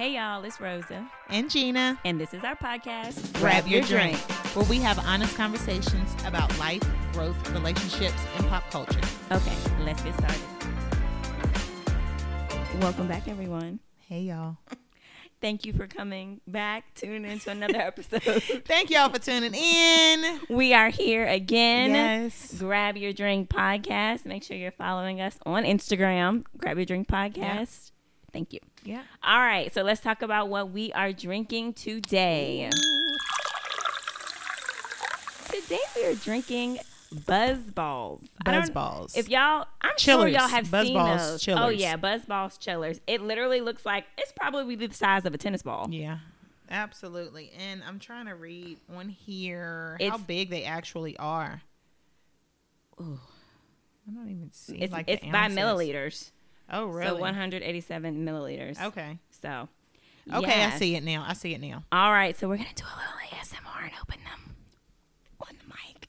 Hey y'all, it's Rosa, and Gina. and this is our podcast. Grab your drink, where we have honest conversations about life, growth, relationships, and pop culture. Okay, let's get started. Welcome back, everyone. Hey, y'all. Thank you for coming back, tuning into another episode. Thank y'all for tuning in. we are here again. Yes. Grab Your Drink Podcast. Make sure you're following us on Instagram, Grab Your Drink Podcast. Thank you. Yeah. All right, so let's talk about what we are drinking today. Today we are drinking Buzz Balls. Buzz balls. If y'all, I'm Chillers. sure y'all have Buzz seen Balls those. Oh yeah, Buzz Balls chillers. It literally looks like it's probably the size of a tennis ball. yeah. Absolutely. And I'm trying to read on here how big they actually are. Ooh. I don't even see It's like it's by milliliters. Oh, really? So 187 milliliters. Okay. So. Okay, yes. I see it now. I see it now. All right, so we're gonna do a little ASMR and open them on the mic.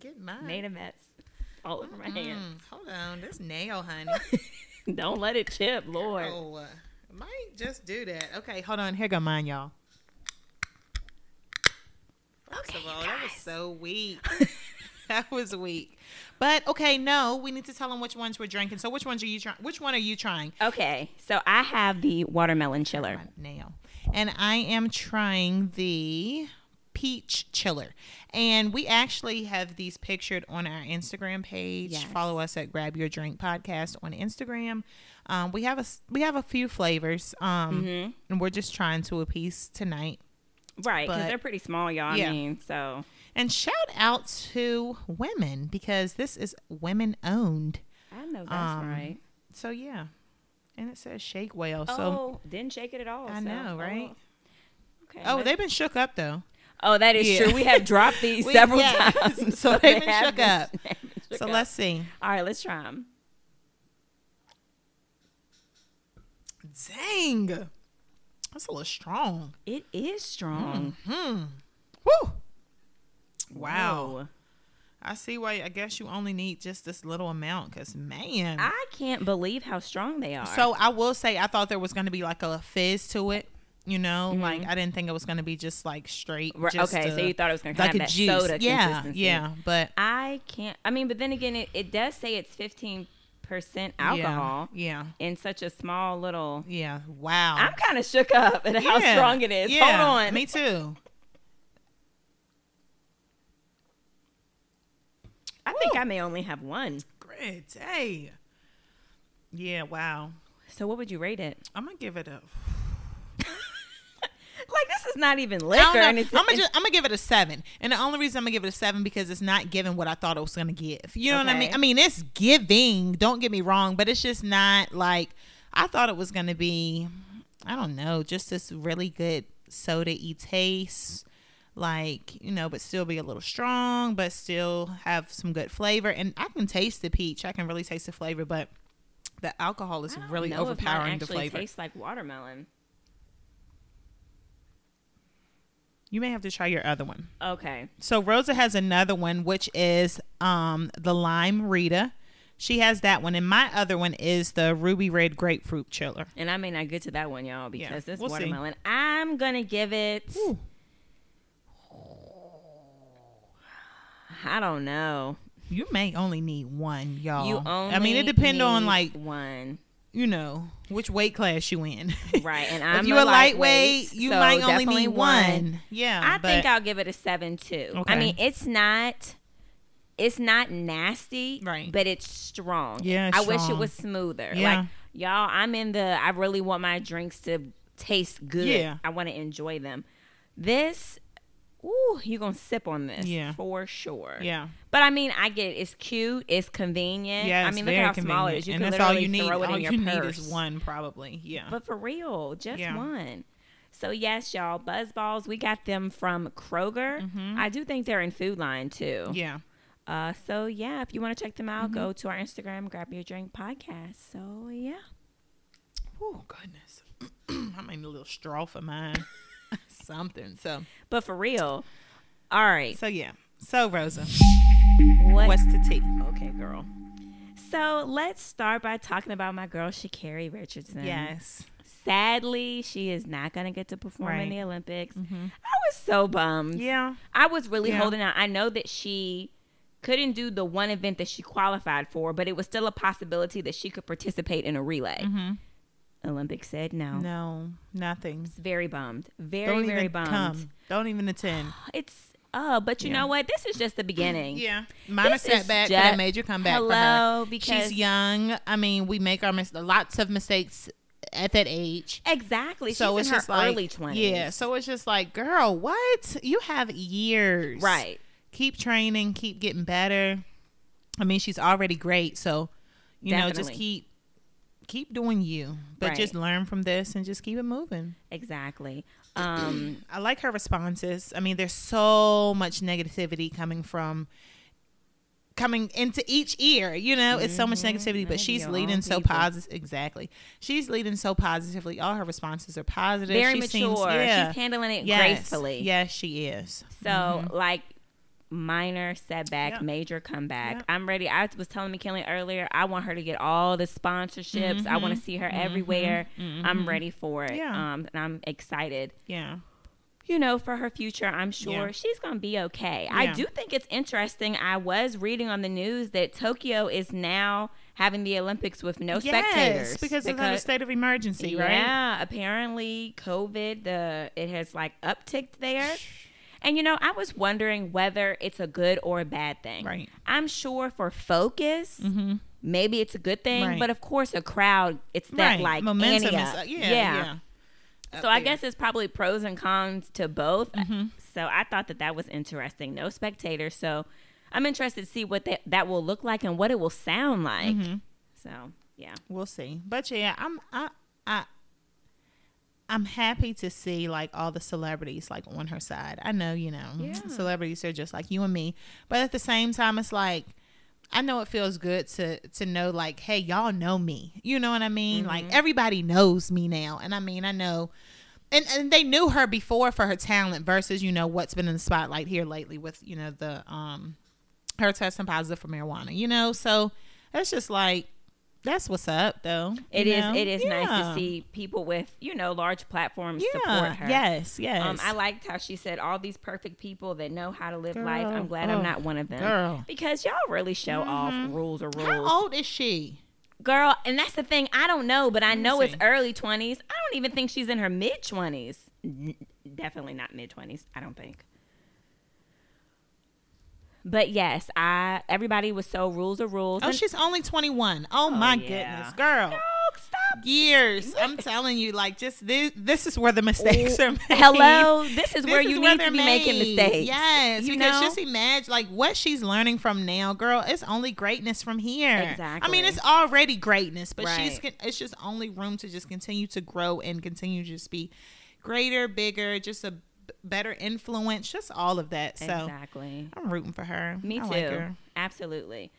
Get mine. Made a mess all over my hands. Hold on. This nail, honey. Don't let it chip, Lord. Oh, uh, might just do that. Okay, hold on. Here go mine, y'all. First Okay, of all, that was so weak. that was weak. But okay, no, we need to tell them which ones we're drinking. So which ones are you trying? Which one are you trying? Okay, so I have the watermelon chiller. Nail. And I am trying the peach chiller. And we actually have these pictured on our Instagram page. Yes. Follow us at Grab Your Drink Podcast on Instagram. Um, we have a we have a few flavors. Um, Mm-hmm. and we're just trying to appease tonight. Right, because they're pretty small, y'all. Yeah. I mean, so And shout out to women because this is women owned. I know that's Um, right. So yeah. And it says Shake Well. So oh, didn't shake it at all. I so- know, right? Oh, okay. Oh, they've been shook up though. oh, that is Yeah. true. We have dropped these We- several yes. times. So they've they been shook been- up. been shook So up. let's see. All right, let's try them. Dang. That's a little strong. It is strong. Hmm. Woo. Wow. Whoa. I see why I guess you only need just this little amount because, man. I can't believe how strong they are. so I will say, I thought there was going to be like a fizz to it. You know, Mhm. like I didn't think it was going to be just like straight. Just okay, a- so you thought it was going to like have a that juice. soda yeah, consistency. yeah. But I can't. I mean, but then again, it, it does say it's fifteen percent alcohol Yeah. in such a small little. Yeah. Wow. I'm kind of shook up at how strong it is. Yeah, Hold on. Me too. I think. I may only have one. Great. Hey. Yeah. Wow. So what would you rate it? I'm gonna give it a. Like this is not even liquor, and it's, I'm gonna just, I'm gonna give it a seven, and the only reason I'm gonna give it a seven because it's not giving what I thought it was gonna give. You know what I mean? I mean it's giving. Don't get me wrong, but it's just not like I thought it was gonna be. I don't know, just this really good soda-y taste, like you know, but still be a little strong, but still have some good flavor. And I can taste the peach. I can really taste the flavor, but the alcohol is really overpowering the actually flavor. Tastes like watermelon. You may have to try your other one. Okay. So Rosa has another one, which is um the lime Rita. She has that one, and my other one is the ruby red grapefruit chiller. And I may not get to that one, y'all, Yeah, because this we'll see. watermelon. I'm gonna give it. Ooh. I don't know. You may only need one, y'all. You only. I mean, it depends on like one, you know which weight class you in. right? And I'm if you a lightweight, lightweight, you so might only need one. Yeah, I but think I'll give it a seven too. I mean, it's not. It's not nasty, Right. But it's strong. Yeah, I wish it was smoother. Yeah. Like y'all, I'm in the. I really want my drinks to taste good. Yeah. I want to enjoy them. This, ooh, you're gonna sip on this? Yeah. for sure. yeah, But I mean, I get it. it's cute, it's convenient. yeah. I it's mean, look at how small it convenient. You and can that's all literally you need. throw it all in your you purse. need is one, probably. Yeah. But for real, just Yeah. one. So yes, y'all, Buzz Balls, we got them from Kroger. I do think they're in Food Lion too. Mm-hmm. yeah. Uh, so yeah, if you want to check them out, Mm-hmm. go to our Instagram, grab your drink podcast. So yeah. Oh goodness, I made a little straw for mine. Something. So But for real, all right. so yeah. So Rosa, What? what's the tea? Okay, girl. So let's start by talking about my girl Sha'Carri Richardson. Yes. Sadly, she is not going to get to perform in the Olympics. Mhm. I was so bummed. Yeah. I was really Yeah. holding out. I know that she couldn't do the one event that she qualified for, but it was still a possibility that she could participate in a relay. Mhm. Olympics said no. No, nothing. It's very bummed. Very, Don't very even bummed. come. Don't even attend. It's uh, but you Yeah. know what? This is just the beginning. Yeah, minor This is setback for ju- that major comeback for Hello, her. because She's young. I mean, we make our mis- lots of mistakes at that age. exactly. So She's it's in her just like early twenties. Yeah, so it's just like, girl, what? You have years. right. Keep training, keep getting better. I mean, she's already great, so you know, just keep keep doing you. But Right. just learn from this and just keep it moving. Exactly. Um, I like her responses. I mean, there's so much negativity coming from coming into each ear. You know, it's so much negativity, but she's leading so positive. Exactly, she's leading so positively. All her responses are positive. very she mature. Seems, yeah. She's handling it yes. gracefully. Yes, she is. So Mhm. like minor setback, Yep. major comeback. Yep. I'm ready. I was telling McKinley earlier, I want her to get all the sponsorships. I want to see her Mhm. everywhere. I'm Mhm. ready for it. Yeah. Um, and I'm excited. yeah. You know, for her future, I'm sure Yeah. she's gonna be okay. I do think it's interesting. I was reading on the news that Tokyo is now having the Olympics with no spectators Yes, because, it's under state of emergency, right? yeah, apparently COVID the it has like upticked there. And you know, I was wondering whether it's a good or a bad thing. Right. I'm sure for focus, Mm-hmm. maybe it's a good thing, Right. but of course a crowd, it's that right. like momentum is uh, up. yeah, yeah. So I guess it's probably pros and cons to both. Mhm. So I thought that that was interesting. No spectators. So I'm interested to see what that, that will look like and what it will sound like. Mhm. So yeah. We'll see. But yeah, I'm I I I'm happy to see like all the celebrities like on her side. I know, you know, Yeah. celebrities are just like you and me. But at the same time it's like I know it feels good to to know like, hey, y'all know me. You know what I mean? Like everybody knows me now. And I mean, I know and, and they knew her before for her talent versus, you know, what's been in the spotlight here lately with, you know, the um her testing positive for marijuana, you know? So it's just like that's what's up though. It is. know? it is nice Yeah. to see people with you know large platforms support her. Yes, yes. Um, I liked how she said all these perfect people that know how to live life. I'm glad oh, I'm not one of them. girl. Because y'all really show off rules or rules. How old is she? Girl, and that's the thing. I don't know, but I know it's see. early 20s. I don't even think she's in her mid 20s. Definitely not mid 20s, I don't think. But yes, I everybody was so rules are rules. Oh, and- she's only 21. Oh, oh my yeah. goodness, girl. No, stop. Years. I'm telling you, like, just this, this is where the mistakes are made. Hello, this is This where is you where need to be making mistakes. Yes, you because know? just imagine like what she's learning from now, girl. It's only greatness from here. Exactly. I mean, it's already greatness, but she's Right. con- it's just only room to just continue to grow and continue to just be greater, bigger, just a better influence, just all of that. So exactly. I'm rooting for her. Me I too. like her. Absolutely.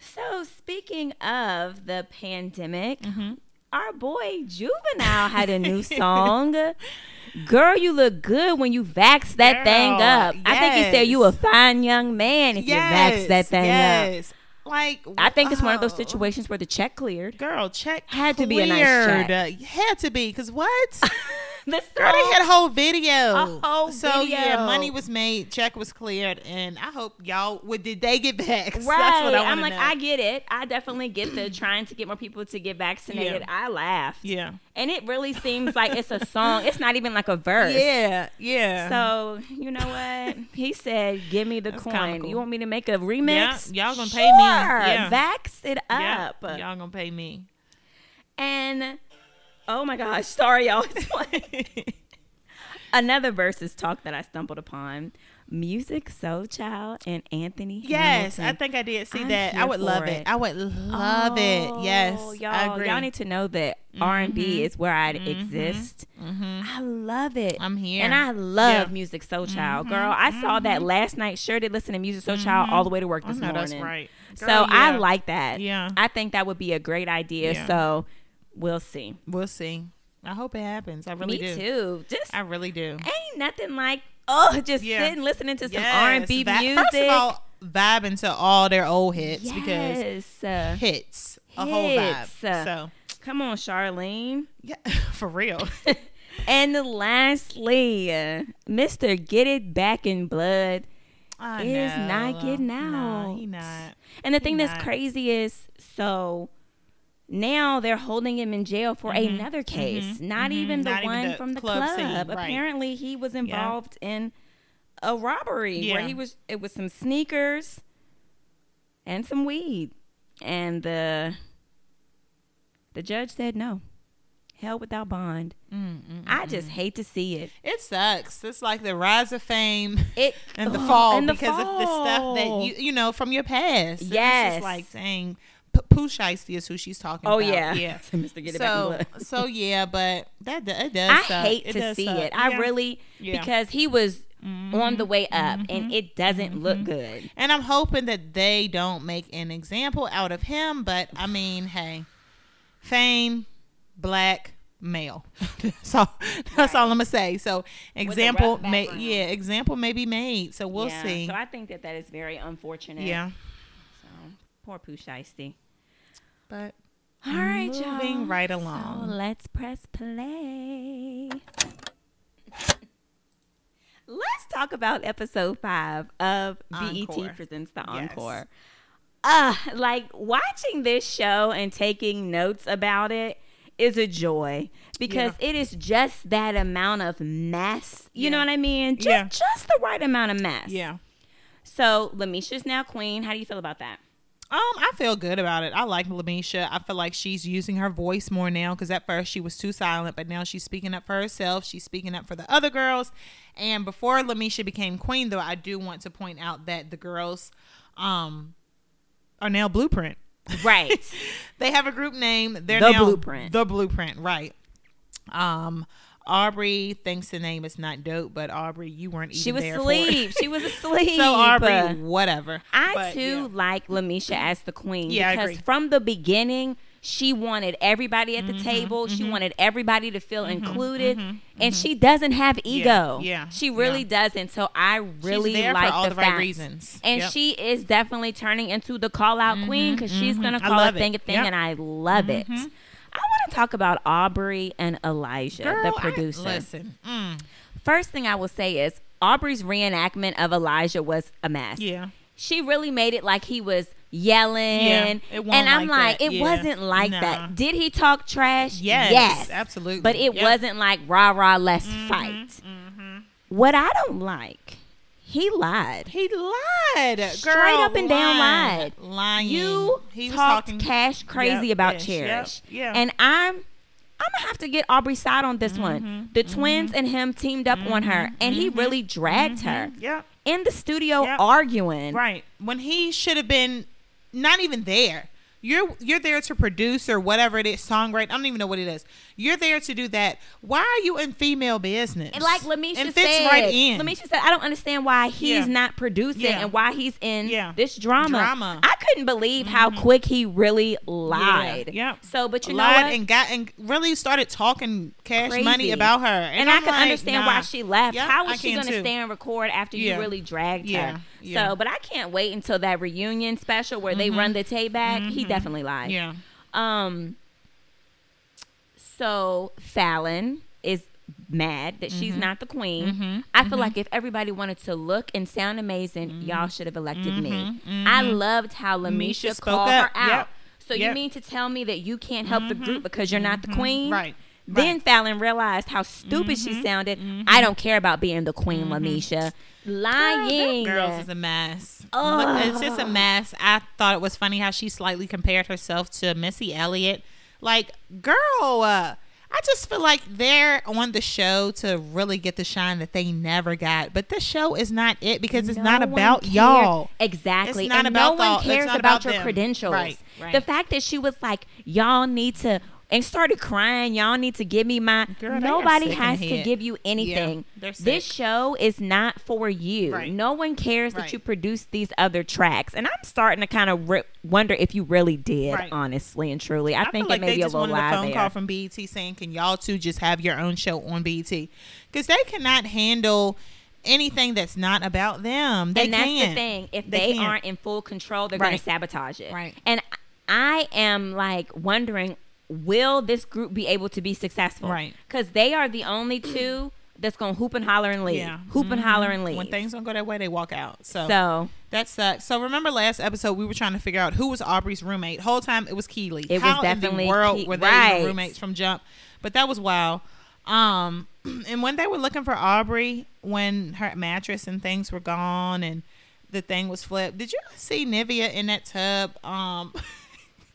So speaking of the pandemic, Mm-hmm. our boy Juvenile had a new song. Girl, you look good when you vax that thing Girl, up. I think he said you a fine young man if you vax that thing up. yes. Like I think it's one of those oh, situations where the check cleared. Girl, check Had to be a nice cleared. check. Had to be because what? The Girl, they had a whole video. A whole so yeah, money was made, check was cleared, and I hope y'all. What did they get back? Right. That's what I I'm like, know. I get it. I definitely get the trying to get more people to get vaccinated. Yeah. I laughed. yeah, And it really seems like it's a song. It's not even like a verse. yeah, yeah. So you know what he said? Give me the That's coin. comical. You want me to make a remix? Yeah, y'all gonna pay me. Sure. Yeah. Vax it yeah, up. y'all gonna pay me. And oh my gosh, sorry y'all. Another Verzuz talk that I stumbled upon: Musiq Soulchild and Anthony. yes, I think I did see I'm that. I would love it. it. I would love it. Yes, Oh, y'all, y'all need to know that R and B is where I Mhm. exist. Mhm. I love it. I'm here. And I love Yeah. Musiq Soulchild. Mhm, Girl, I saw that last night. Sure did listen to Musiq Soulchild all the way to work this morning. that's right. so Girl, I like that. Yeah. I think that would be a great idea. Yeah. So we'll see. We'll see. I hope it happens. I really do. Me do. too. Just I really do. ain't nothing like oh just Yeah. sitting listening to some R and B music. First of all, vibing to all their old hits because yes. Uh, hits a whole vibe. Hits. Uh, So come on, Charlene. yeah, for real. And lastly, uh, Mr. Get It Back in Blood. I Is not know. getting Nah, out. he not. And the thing He that's not. crazy is so now they're holding him in jail for another case, not mhm. even the Not even one the from the club club. right. Apparently, he was involved in a robbery where he was. It was some sneakers and some weed, and the the judge said no, hell without bond. Mm, I just hate to see it. It sucks. It's like the rise of fame It and the fall and the because of the stuff that you you know from your past. It's Yes. just like saying P- Pooh Shiesty is who she's talking about. Oh about. yeah, yeah. Mr. Get It So so yeah, but that does. I suck. hate It to see suck. it. I Yeah. really Yeah. because he was Mhm. on the way up, and it doesn't look good. And I'm hoping that they don't make an example out of him. But I mean, hey, fame, black, male. that's all. That's all I'm gonna say. So example, may yeah, example may be made. So we'll Yeah, see. So I think that that is very unfortunate. yeah, So poor Pooh Shiesty. But All right, moving y'all. right So along. let's press play. Let's talk about episode five of Encore. BET Presents the Yes. Encore. Uh, like watching this show and taking notes about it is a joy because it is just that amount of mess. You know what I mean? Just, Yeah. just the right amount of mess. yeah. So LeMisha's now queen. How do you feel about that? Um, I feel good about it. I like LeMisha. I feel like she's using her voice more now because at first she was too silent, but now she's speaking up for herself. She's speaking up for the other girls. And before LeMisha became queen, though, I do want to point out that the girls, um, are now Blueprint. Right. They have a group name. They're The Blueprint. The Blueprint, right? Um, Aubrey thinks the name is not dope, but Aubrey, you weren't even she was there for it. asleep. she was asleep. so Aubrey, whatever. I But, too yeah. like LeMisha as the queen Yeah, because from the beginning she wanted everybody at the Mm-hmm, table. She mm-hmm. wanted everybody to feel mm-hmm, included, mm-hmm, and she doesn't have ego. yeah, she really yeah. doesn't. So I really like all the, the right reasons. And Yep. she is definitely turning into the call out queen because she's gonna call a thing it. a thing, Yep. and I love it. To talk about Aubrey and Elijah, Girl, the I- listen, mm, First thing I will say is Aubrey's reenactment of Elijah was a mess. yeah, She really made it like he was yelling. Yeah, and I'm like like, it Yeah. wasn't like Nah. that. Did he talk trash? yes, Yes. absolutely. But it Yep. Mm-hmm, wasn't like rah rah, let's fight. What I don't like, he lied. He lied, girl. Straight up and down lying, lied. Lying. You he was talked talking cash crazy Yep, about ish, Cherish. yep, yeah. And I'm I'm gonna have to get Aubrey's side on this Mm-hmm, one. The twins mm-hmm. and him teamed up on her mm-hmm, and he mm-hmm, really dragged her Yep. in the studio Yep. arguing. Right. When he should have been not even there. You're you're there to produce or whatever it is, songwrite. I don't even know what it is. You're there to do that. Why are you in female business? And like LeMisha and fits said, right in. LeMisha said, I don't understand why he's Yeah. not producing Yeah. and why he's in Yeah. this drama. Drama. Mm-hmm. I couldn't believe how quick he really lied. Yep. So, but you know what? and got and really started talking cash Crazy. money about her. and, And, I can like, understand why she left. Yep, How was she going to stay and record after Yeah. you really dragged Yeah. her? Yeah. So, but I can't wait until that reunion special where they run the tape back. He definitely lied. Mm-hmm. Yeah. Um. So Fallon is mad that Mm-hmm. she's not the queen. Mm-hmm. I feel mm-hmm. like if everybody wanted to look and sound amazing, mm-hmm. y'all should have elected me. I loved how LeMisha Mm-hmm. Misha called her out. Yep. So you mean to tell me that you can't help the group because you're not the queen? Right. Then Right. Fallon realized how stupid she sounded. I don't care about being the queen, LeMisha. Lying. Girls is a mess. Look, it's just a mess. I thought it was funny how she slightly compared herself to Missy Elliott. Like, girl, uh, I just feel like they're on the show to really get the shine that they never got. But this show is not it because it's No not about cared. y'all. Exactly. It's not and about no one cares about, about your them. credentials. Right, right. The fact that she was like, y'all need to and started crying, y'all need to give me my Girl, nobody has to give you anything. they're this show is not for you. Right. No one cares that you produced these other tracks. And I'm starting to kind of re- wonder if you really did, Right. honestly and truly. I, I think like it may be a just little lie a phone there. call from BET saying, "Can y'all two just have your own show on BET?" Because they cannot handle anything that's not about them. They and that's can't. the thing. If They they, aren't in full control, they're going to sabotage it. Right. And I am like wondering, will this group be able to be successful? Right. Because they are the only two that's going to hoop and holler and leave. Yeah. Hoop and holler and leave. When things don't go that way, they walk out. So, so that sucks. So remember last episode we were trying to figure out who was Aubrey's roommate. Whole time it was Kiely. It was How in definitely the world Ke- were they right. roommates from jump? But that was wild. Um, and when they were looking for Aubrey, when her mattress and things were gone and the thing was flipped, did you see Nivea in that tub? Um.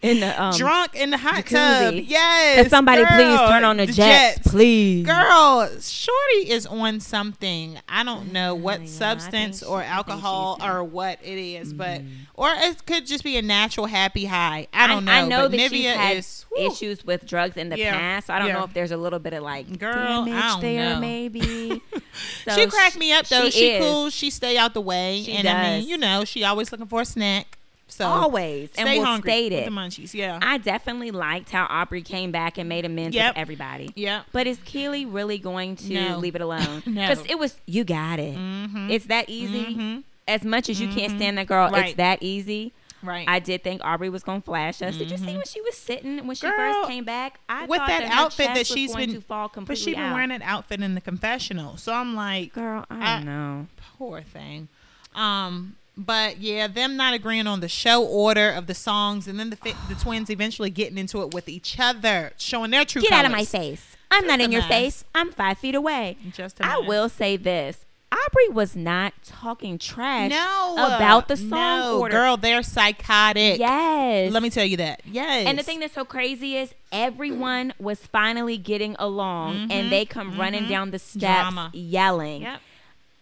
in the um, drunk in the hot jacuzzi. tub. Yes. Can somebody please turn on the, jets, please? Girl, Shorty is on something. I don't know Yeah, what I substance or she- alcohol or what it is, but Mhm. or it could just be a natural happy high. I don't know. I, know but that Nivea she's had is issues with drugs in the Yeah, past. So I don't yeah. know if there's a little bit of like Girl, I damage there, know. maybe. So she cracked me up though. She, is. cool. She stay out the way, She and I mean, does. you know, she always looking for a snack. So always and we'll hungry state it. the munchies. Yeah. I definitely liked how Aubrey came back and made amends Yep. with everybody. yeah. But is Kiely really going to No. leave it alone? No. Because it was you got it. Mm-hmm. It's that easy. Mhm. As much as you can't Mhm. stand that girl, Right. it's that easy. Right. I did think Aubrey was gonna flash us. Did you see Mhm. when she was sitting when she Girl, first came back? I with thought that that, outfit that she's been- to fall but completely she been out. wearing that outfit in the confessional. So I'm like, Girl, I I- know. poor thing. Um, but yeah, them not agreeing on the show order of the songs, and then the fi- the twins eventually getting into it with each other, showing their true Get out of my face. I'm Just not in your mess. face. I'm five feet away. Just a I mess. will say this. Aubrey was not talking trash no about the song no, order. girl. They're psychotic. Yes. Let me tell you that. Yes. And the thing that's so crazy is everyone was finally getting along Mhm, and they come running mhm. down the steps Drama. yelling. Yep.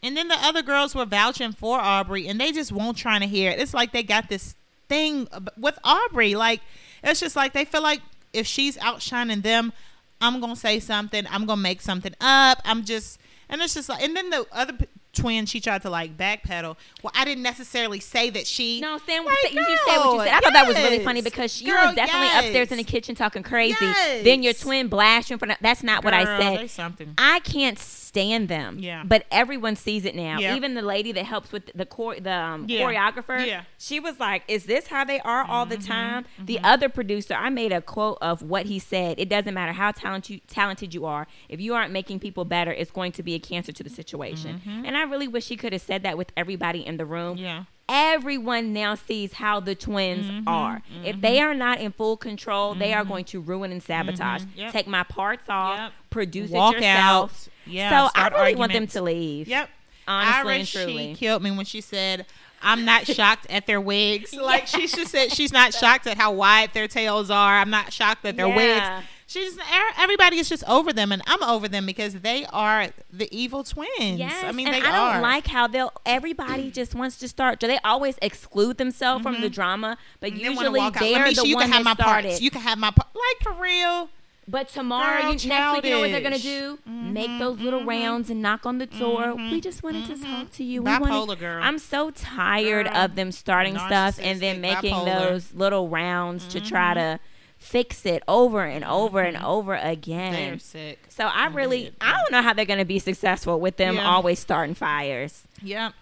And then the other girls were vouching for Aubrey, and they just won't trying to hear it. It's like they got this thing with Aubrey. Like it's just like they feel like if she's outshining them, I'm gonna say something. I'm gonna make something up. I'm just, and it's just like, and then the other twin, she tried to like backpedal. Well, I didn't necessarily say that she. No, Stan, Like, you you said what you said. I thought that was really funny because she Girl, was definitely yes. upstairs in the kitchen talking crazy. Yes. Then your twin blasted you in front of That's not what I said. something. I can't stand them. Yeah. But everyone sees it now. Yeah. Even the lady that helps with the chor- the um, Yeah. choreographer. Yeah. She was like, "Is this how they are all the Mhm, time?" The other producer, I made a quote of what he said. It doesn't matter how talented you, talented you are. If you aren't making people better, it's going to be a cancer to the situation. And I really wish he could have said that with everybody in the room Yeah. everyone now sees how the twins Mhm, are. If they are not in full control, they are going to ruin and sabotage. Mhm, yep. Take my parts off, Yep. produce Walk it yourself. out. Yeah. so I really want them to leave. Yep. Honestly Ira, and truly. she killed me when she said, "I'm not shocked at their wigs." Like she just said, she's not shocked at how wide their tails are. I'm not shocked at their Yeah. wigs. She's er, everybody is just over them, and I'm over them because they are the evil twins. Yes, I mean and they I don't like how they'll. Everybody just wants to start. Do they always exclude themselves from the mm-hmm. drama, but And usually walk out. Let they're me the you one can have that my started. parts. You can have my par- like for real. But tomorrow, Girl, you, next week, you know what they're gonna do? Make Mhm, those little mhm. rounds and knock on the door. Mhm, We just wanted to mhm. talk to you. We Bipolar wanted, girl. I'm so tired Girl. of them starting stuff and then making bipolar. those little rounds to try Mhm. to fix it over and over and over again. They're sick. So I really. I don't know how they're gonna be successful with them Yeah. always starting fires. Yep.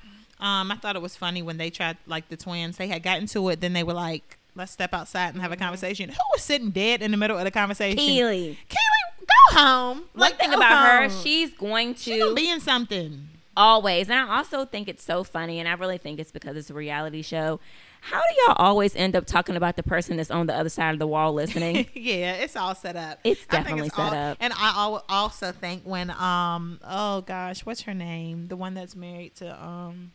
Um, I thought it was funny when they tried, like the twins, they had gotten to it. Then they were like, "Let's step outside and have a conversation." Who was sitting dead in the middle of the conversation? Kiely. Kiely, go home. One Like, thing go about her, she's going to be in something. always, and I also think it's so funny, and I really think it's because it's a reality show. How do y'all always end up talking about the person that's on the other side of the wall listening? yeah, it's all set up. It's definitely it's set all- up. And I also think when um oh gosh, what's her name? The one that's married to um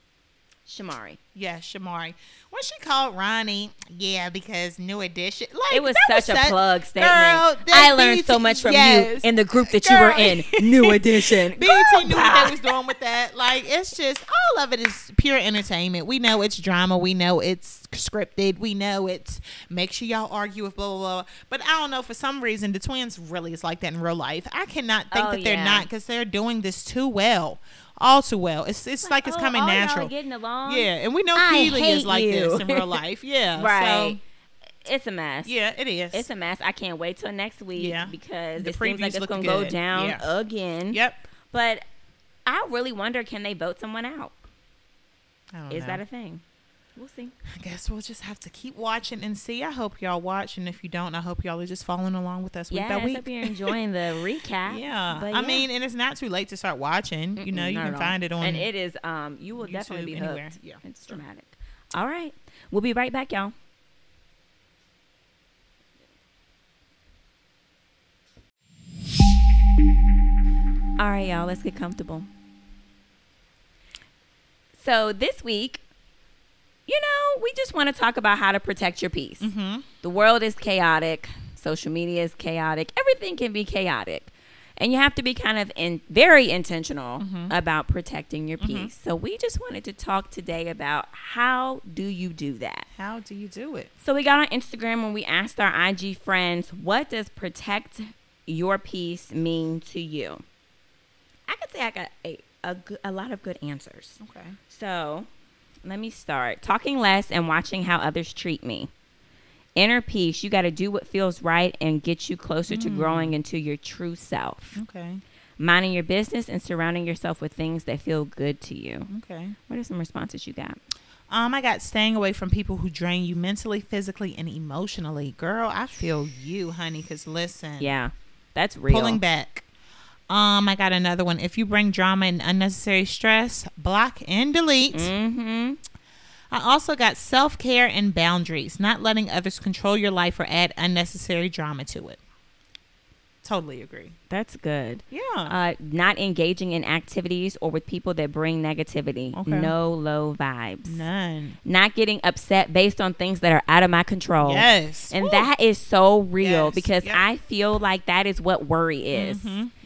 Shamari. yeah Shamari. When she called Ronnie, yeah, because New Edition. Like It was that such a such- plug statement. Girl, I learned so much from yes. you in the group that you were in. New edition. BT Girl, knew what they was doing with that. Like it's just all of it is pure entertainment. We know it's drama. We know it's scripted. We know it's make sure y'all argue with blah blah blah. But I don't know for some reason the twins really is like that in real life. I cannot think Oh, that they're yeah. not because they're doing this too well, all too well. It's it's like, it's oh, coming natural. getting along. Yeah, and we know Kiely is like you. this in real life. Yeah, Right. It's a mess. Yeah, it is. It's a mess. I can't wait till next week Yeah. because The it seems like it's gonna go down Yeah. again. yep. But I really wonder can they vote someone out? I don't Is know. that a thing? We'll see. I guess we'll just have to keep watching and see. I hope y'all watch, and if you don't, I hope y'all are just following along with us week Yeah, by I week. hope you're enjoying the recap. Yeah. But I mean, and it's not too late to start watching. You know, Mm-mm, you can find it on. and it is. Um, you will definitely be hooked. anywhere. Yeah. it's dramatic. All right, we'll be right back, y'all. All right, y'all. Let's get comfortable. So this week, you know, we just want to talk about how to protect your peace. Mhm. The world is chaotic. Social media is chaotic. Everything can be chaotic. And you have to be kind of in very intentional about protecting your peace. So we just wanted to talk today about how do you do that? How do you do it? So we got on Instagram when we asked our IG friends, what does protect your peace mean to you? I could say I got a, a, a lot of good answers. Okay. So let me start. Talking less and watching how others treat me. Inner peace, you got to do what feels right and get you closer to growing into your true self. Okay. Minding your business and surrounding yourself with things that feel good to you. Okay. What are some responses you got? Um, I got staying away from people who drain you mentally, physically, and emotionally. Girl, I feel you, honey. Cause listen, Yeah, that's real. pulling back. Um, I got another one. If you bring drama and unnecessary stress, block and delete. Mm-hmm. I also got self care and boundaries, not letting others control your life or add unnecessary drama to it. Totally agree. That's good. Yeah. Uh, not engaging in activities or with people that bring negativity. Okay. No low vibes. None. Not getting upset based on things that are out of my control. Yes. And Woo. that is so real Yes. because Yep. I feel like that is what worry is.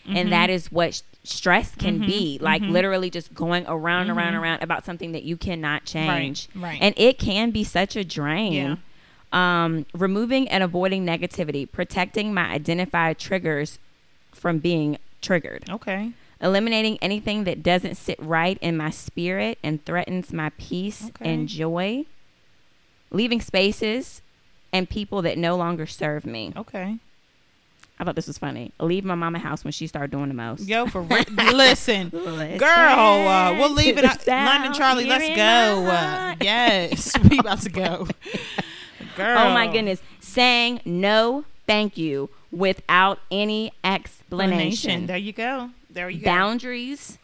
Mhm. And that is what sh- stress can Mm-hmm. be. Like literally just going around and around and around about something that you cannot change. right. And it can be such a drain. Yeah. Um, removing and avoiding negativity, protecting my identified triggers from being triggered Okay. eliminating anything that doesn't sit right in my spirit and threatens my peace Okay. and joy, leaving spaces and people that no longer serve me. Okay. I thought this was funny. Leave my mama house when she started doing the most. Yo, for re- listen, girl, uh, we'll leave it. Up. London Charlie, let's go. Uh, yes, we about to go. Girl. Oh my goodness. Saying no, thank you without any explanation. There you go. There you go. Boundaries,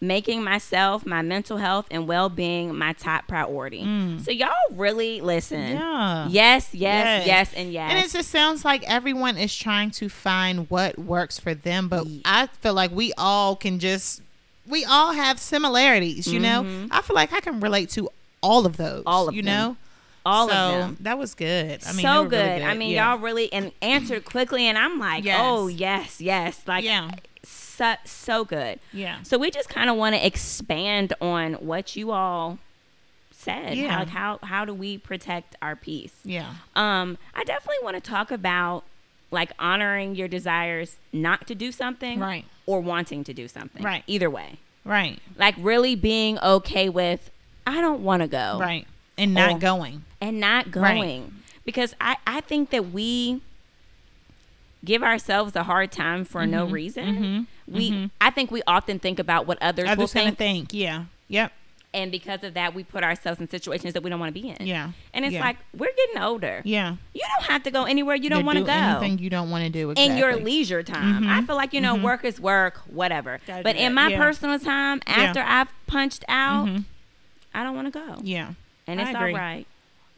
making myself, my mental health, and well being my top priority. So, y'all really listen. Yeah. Yes, yes, Yes. yes, and yes. And it just sounds like everyone is trying to find what works for them, but I feel like we all can just we all have similarities, you know? I feel like I can relate to all of those. Mm-hmm. All of you them. know? All So, of them. That was good. I mean, so they were good. I mean, Yeah. y'all really and answered quickly, and I'm like, Yes. oh yes, yes, like Yeah. So, so good. Yeah. So we just kind of want to expand on what you all said. Yeah. How, like how how do we protect our peace? Yeah. Um, I definitely want to talk about like honoring your desires not to do something, Right. or wanting to do something, Right. Either way, Right. like really being okay with I don't want to go, Right. And not Or- going. and not Right. going because I I think that we give ourselves a hard time for no reason. We I think we often think about what others, will Others gonna think, think. Yeah. Yep. and because of that, we put ourselves in situations that we don't want to be in. Yeah. and it's Yeah. like we're getting older. Yeah. You don't have to go anywhere you don't want to do go. Anything you don't want to do. Exactly. in your leisure time. Mhm. I feel like you know, work is work, whatever. Gotta But in my yeah. personal time, Yeah. after I've punched out, Mhm. I don't want to go, Yeah. and it's all right.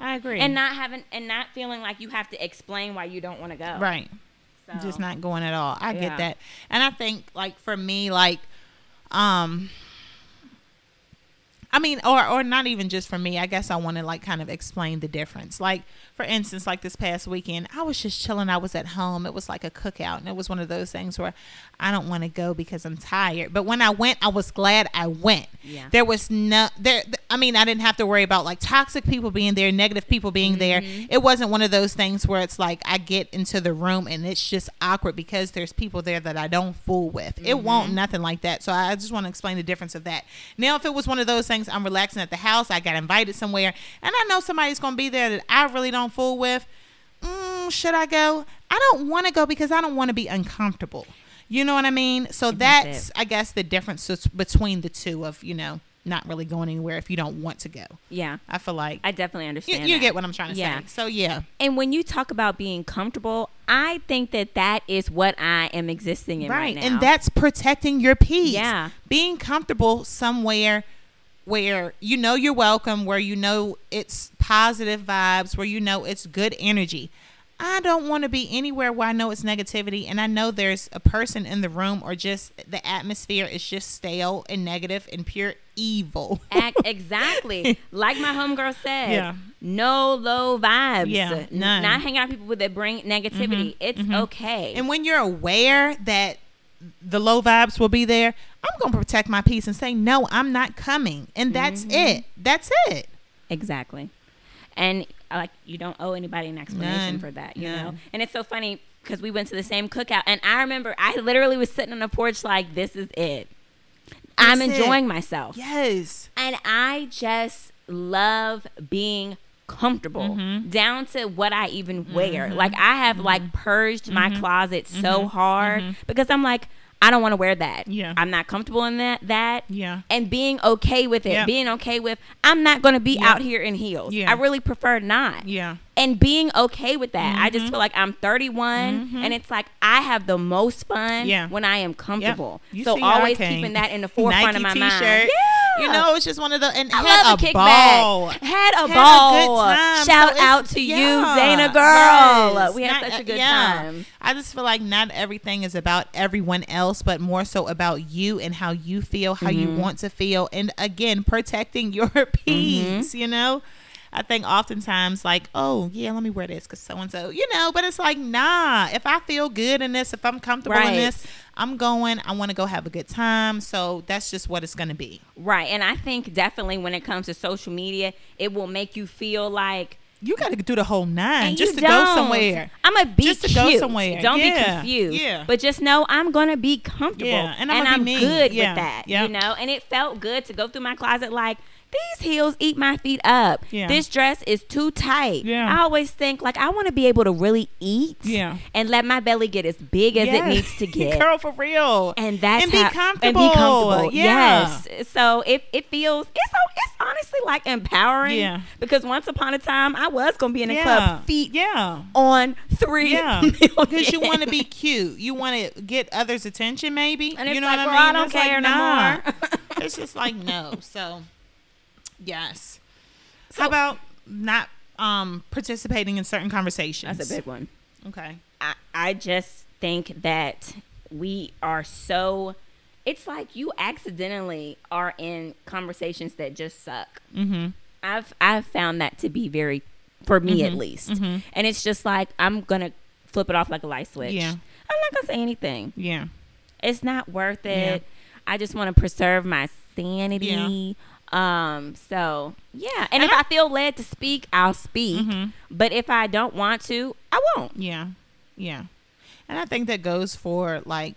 I agree. And not having and not feeling like you have to explain why you don't want to go. right. So, just not going at all. I Yeah. get that. And I think like for me like um I mean or or not even just for me. I guess I want to like kind of explain the difference. Like for instance, like this past weekend, I was just chilling. I was at home. It was like a cookout and it was one of those things where I don't want to go because I'm tired. But when I went, I was glad I went. Yeah. There was no there I mean, I didn't have to worry about like toxic people being there, negative people being there. Mm-hmm. It wasn't one of those things where it's like I get into the room and it's just awkward because there's people there that I don't fool with. It Mm-hmm. won't nothing like that. So I just want to explain the difference of that. Now, if it was one of those things, I'm relaxing at the house, I got invited somewhere, and I know somebody's going to be there that I really don't fool with. Mm, should I go? I don't want to go because I don't want to be uncomfortable. You know what I mean? So That's that's. I guess the difference between the two of you know not really going anywhere if you don't want to go. Yeah. I feel like I definitely you, understand. you that. get what I'm trying to Yeah. say. So yeah, And when you talk about being comfortable, I think that that is what I am existing in right, right, now. and that's protecting your peace. Yeah. being comfortable somewhere where you know you're welcome, where you know it's positive vibes, where you know it's good energy. I don't want to be anywhere where I know it's negativity and I know there's a person in the room or just the atmosphere is just stale and negative and pure evil. Exactly like my homegirl said. Yeah. No low vibes. Yeah, none. Not hanging out with people that bring negativity. Mm-hmm. It's mm-hmm. okay. And when you're aware that the low vibes will be there, I'm going to protect my peace and say, no, I'm not coming. And that's Mm-hmm. it. That's it. Exactly. And like you don't owe anybody an explanation None. for that, you know. And it's so funny because we went to the same cookout, and I remember I literally was sitting on the porch like, "This is it. I'm That's it. enjoying myself." Yes. And I just love being comfortable Mm-hmm. down to what I even wear. Like I have like purged my Mm-hmm. closet so hard because I'm like I don't want to wear that. Yeah. I'm not comfortable in that that. Yeah. And being okay with it. Yep. Being okay with I'm not going to be Yep. out here in heels. Yeah. I really prefer not Yeah. and being okay with that. I Mm-hmm. just feel like I'm 31 and it's like I have the most fun Yeah. when I am comfortable. You So always keeping that in the forefront of my mind. t-shirt. Yeah. You know, it's just one of the and I had love a a kickback. ball. Had a Had a ball. time. Shout So out to yeah. you, Dana girl. Yes. We had Not- such a good yeah. time. I just feel like not everything is about everyone else, but more so about you and how you feel, how you Mm-hmm. want to feel, and again, protecting your peace. You know. I think oftentimes like, oh yeah, let me wear this because so and so, you know. But it's like, nah. If I feel good in this, if I'm comfortable Right. in this, I'm going. I want to go have a good time. So that's just what it's gonna be. Right. And I think definitely when it comes to social media, it will make you feel like You got to do the whole nine and just to go don't. somewhere. I'm gonna be Just to cute. go somewhere. Don't be confused. Yeah. But just know I'm gonna be comfortable. Yeah, and I'm be me. good Yeah. with that. Yep. You know, and it felt good to go through my closet like these heels eat my feet up. Yeah. This dress is too tight. Yeah. I always think like I want to be able to really eat. Yeah. And let my belly get as big as it needs to get. Girl, for real. and that's and be how- comfortable. And be comfortable. Yeah. Yes. So it, it feels it's it's honestly like empowering. Yeah. Because once upon a time I was gonna be in a Yeah. club feet Yeah. on three. Yeah, because you want to be cute. You want to get others' attention, maybe. And it's you know like, what I I mean? don't It's like, care no nah. more. it's just like no. So, yes. So- How about not um participating in certain conversations? That's a big one. Okay. I, I just think that we are so it's like you accidentally are in conversations that just suck. Mm-hmm. I've I've found that to be very for me at least. mhm. And it's just like I'm gonna flip it off like a light switch. Yeah. I'm not gonna say anything. Yeah. It's not worth it. Yeah. I just want to preserve my sanity. Um, so yeah. And, And if I- I, feel led to speak, I'll speak. Mhm. But if I don't want to, I won't. Yeah. Yeah. And I think that goes for like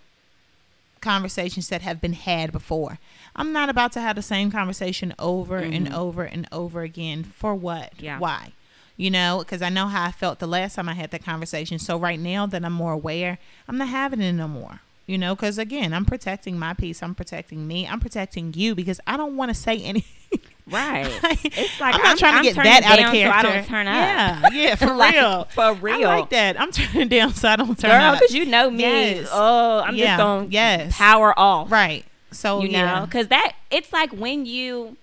conversations that have been had before. I'm not about to have the same conversation over and Mhm. over and over again. For what? Yeah. Why? You know, because I know how I felt the last time I had that conversation. So right now that I'm more aware, I'm not having it no more. You know, because again, I'm protecting my peace. I'm protecting me. I'm protecting you because I don't want to say anything. Right. It's like I'm not trying to get that out of down so character. I don't turn up. Yeah, yeah, for Like, real, for real. I like that. I'm turning down so I don't turn Girl, up. because you know me. Yes. Oh, I'm Yeah. just going Yes. power off. Right. So you yeah. know because that it's like when you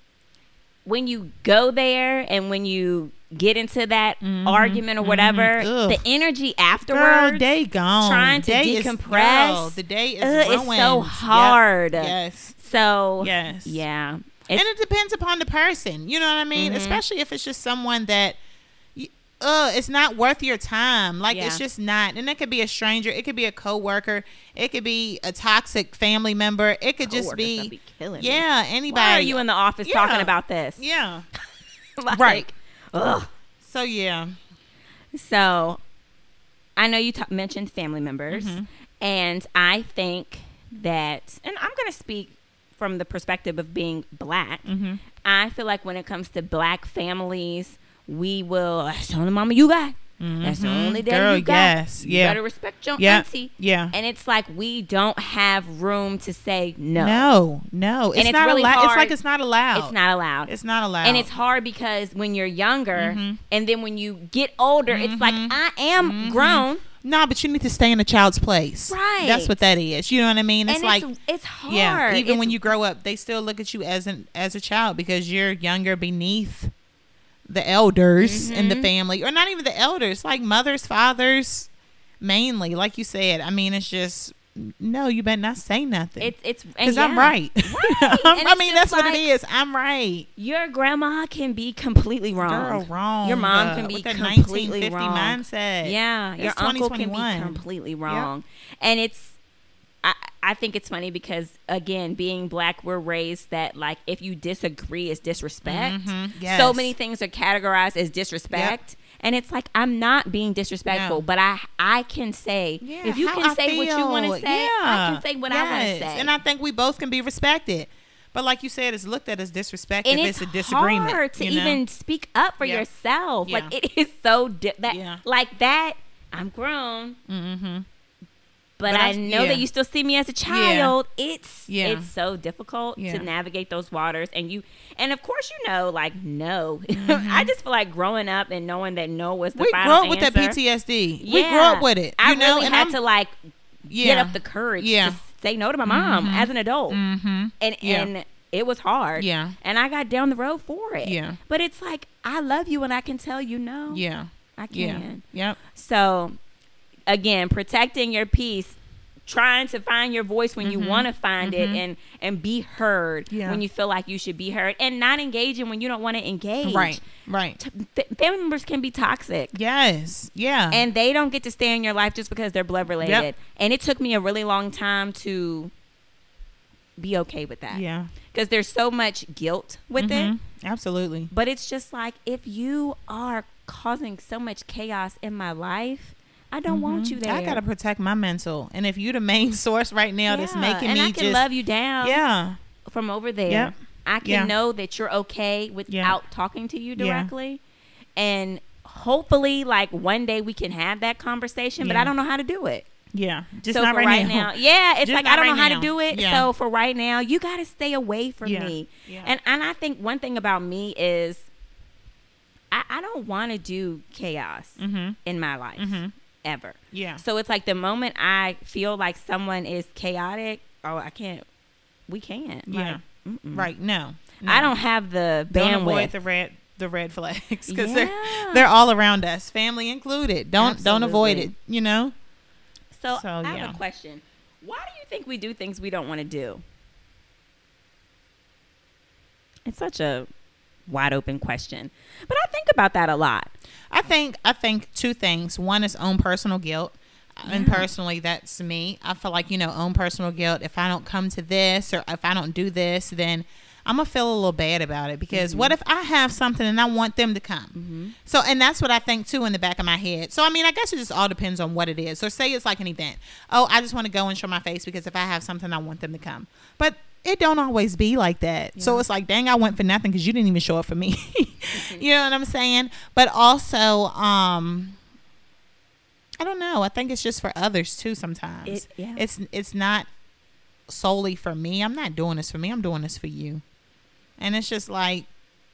when you go there and when you get into that argument or whatever mhm. The energy Girl, afterwards day gone. trying to Day is- decompress. girl, the day is ugh, it's ruined. so Yep. hard Yes. so Yes. yeah and it depends upon the person. You know what I mean? Mhm. Especially if it's just someone that, uh, it's not worth your time. Like it's just not. And it could be a stranger. It could be a coworker. It could be a toxic family member. It could just be, be yeah, anybody. why are you in the office Yeah. talking about this Yeah. Like, Right. Ugh. So yeah. So, I know you mentioned family members, Mhm. and I think that, and I'm going to speak from the perspective of being black. Mm-hmm. I feel like when it comes to black families, we will show the mama you got. That's the only daddy Girl, you got. yes. You Yeah. better respect your Yeah. auntie. Yeah. And it's like we don't have room to say no. No, no. It's it's not really allowed. It's like it's not allowed. It's not allowed. It's not allowed. and it's hard because when you're younger Mhm. and then when you get older, it's like Mhm. I am Mhm. grown. No, but you need to stay in a child's place. Right. That's what that is. You know what I mean? It's and like it's, it's hard. yeah, even when you grow up, they still look at you as an as a child because you're younger beneath the elders in the family, or not even the elders, like mothers, fathers, mainly. Like you said, I mean, it's just no, you better not say nothing it's it's because I'm right. Right. I mean, that's what it is. I'm right. Your grandma can be completely wrong. Girl, wrong. Your mom uh, can be completely 1950 wrong. mindset. Yeah, your It's uncle can be completely wrong, and it's. I, I think it's funny because again, being black, we're raised that like if you disagree is disrespect. Mhm, So many things are categorized as disrespect, and it's like I'm not being disrespectful, No. but I I can say Yeah, if you can I say what you want to feel. say, I can say what I want to say. And I think we both can be respected. But like you said, it's looked at as disrespect and if it's, it's, a disagreement. hard to you know? even speak up for Yeah. yourself. Like it is so di- that Yeah. like that. I'm grown, Mm-hmm. But, But I, I- know yeah. that you still see me as a child. It's Yeah. it's so difficult Yeah. to navigate those waters, and you and of course you know like no. Mm-hmm. I just feel like growing up and knowing that no was the final thing. We final grew up with that. PTSD. Yeah. We grew up with it. I you know? really and had I'm, to like yeah. get up the courage Yeah. to say no to my mom Mhm. as an adult, Mm-hmm. and Yeah. and it was hard. Yeah. and I got down the road for it. Yeah. but it's like I love you, and I can tell you no. Yeah. I Yeah. can. Yep. So, again, protecting your peace, trying to find your voice when you Mhm. want to find it, Mhm. and and be heard Yeah. when you feel like you should be heard, and not engaging when you don't want to engage. Right. Right. T- fa- family members can be toxic. Yes. Yeah. And they don't get to stay in your life just because they're blood related. Yep. And it took me a really long time to be okay with that. yeah. Because there's so much guilt with it. Mhm. Absolutely. But it's just like if you are causing so much chaos in my life, I don't want Mhm. you there. I gotta protect my mental, and if you're the main source right now that's Yeah, making and me I can just love you down yeah, from over there. Yep. I can Yeah. know that you're okay without talking to you Yeah. directly. And hopefully like one day we can have that conversation, but I don't know how to do it. yeah, just so not for right, now. yeah, it's Just like I don't right know how now. to do it. Yeah. So for right now, you got to stay away from Yeah. me. Yeah. And and I think one thing about me is I, I don't want to do chaos Mm-hmm. in my life Mhm. Ever. Yeah. So it's like the moment I feel like someone is chaotic, oh, I can't. We can't. Yeah. Like. Right. No. no. I don't have the Don't avoid bandwidth. the red the red flags because Yeah. they're they're all around us, family included. Don't don't avoid it. You know. So, So, I have a question. Why do you think we do things we don't want to do? It's such a wide open question, but I think about that a lot. I think I think two things. One is own personal guilt. And personally, that's me. I feel like, you know, own personal guilt. If I don't come to this or if I don't do this, then I'm going to feel a little bad about it because mm-hmm. what if I have something and I want them to come? Mm-hmm. So, and that's what I think too in the back of my head. So, I mean, I guess it just all depends on what it is. So, say it's like an event. Oh, I just want to go and show my face because if I have something, I want them to come. But it don't always be like that. So it's like, dang, I went for nothing because you didn't even show up for me. you know what I'm saying? But also, um, I don't know. I think it's just for others too. Sometimes It- yeah. it's it's not solely for me. I'm not doing this for me. I'm doing this for you. And it's just like,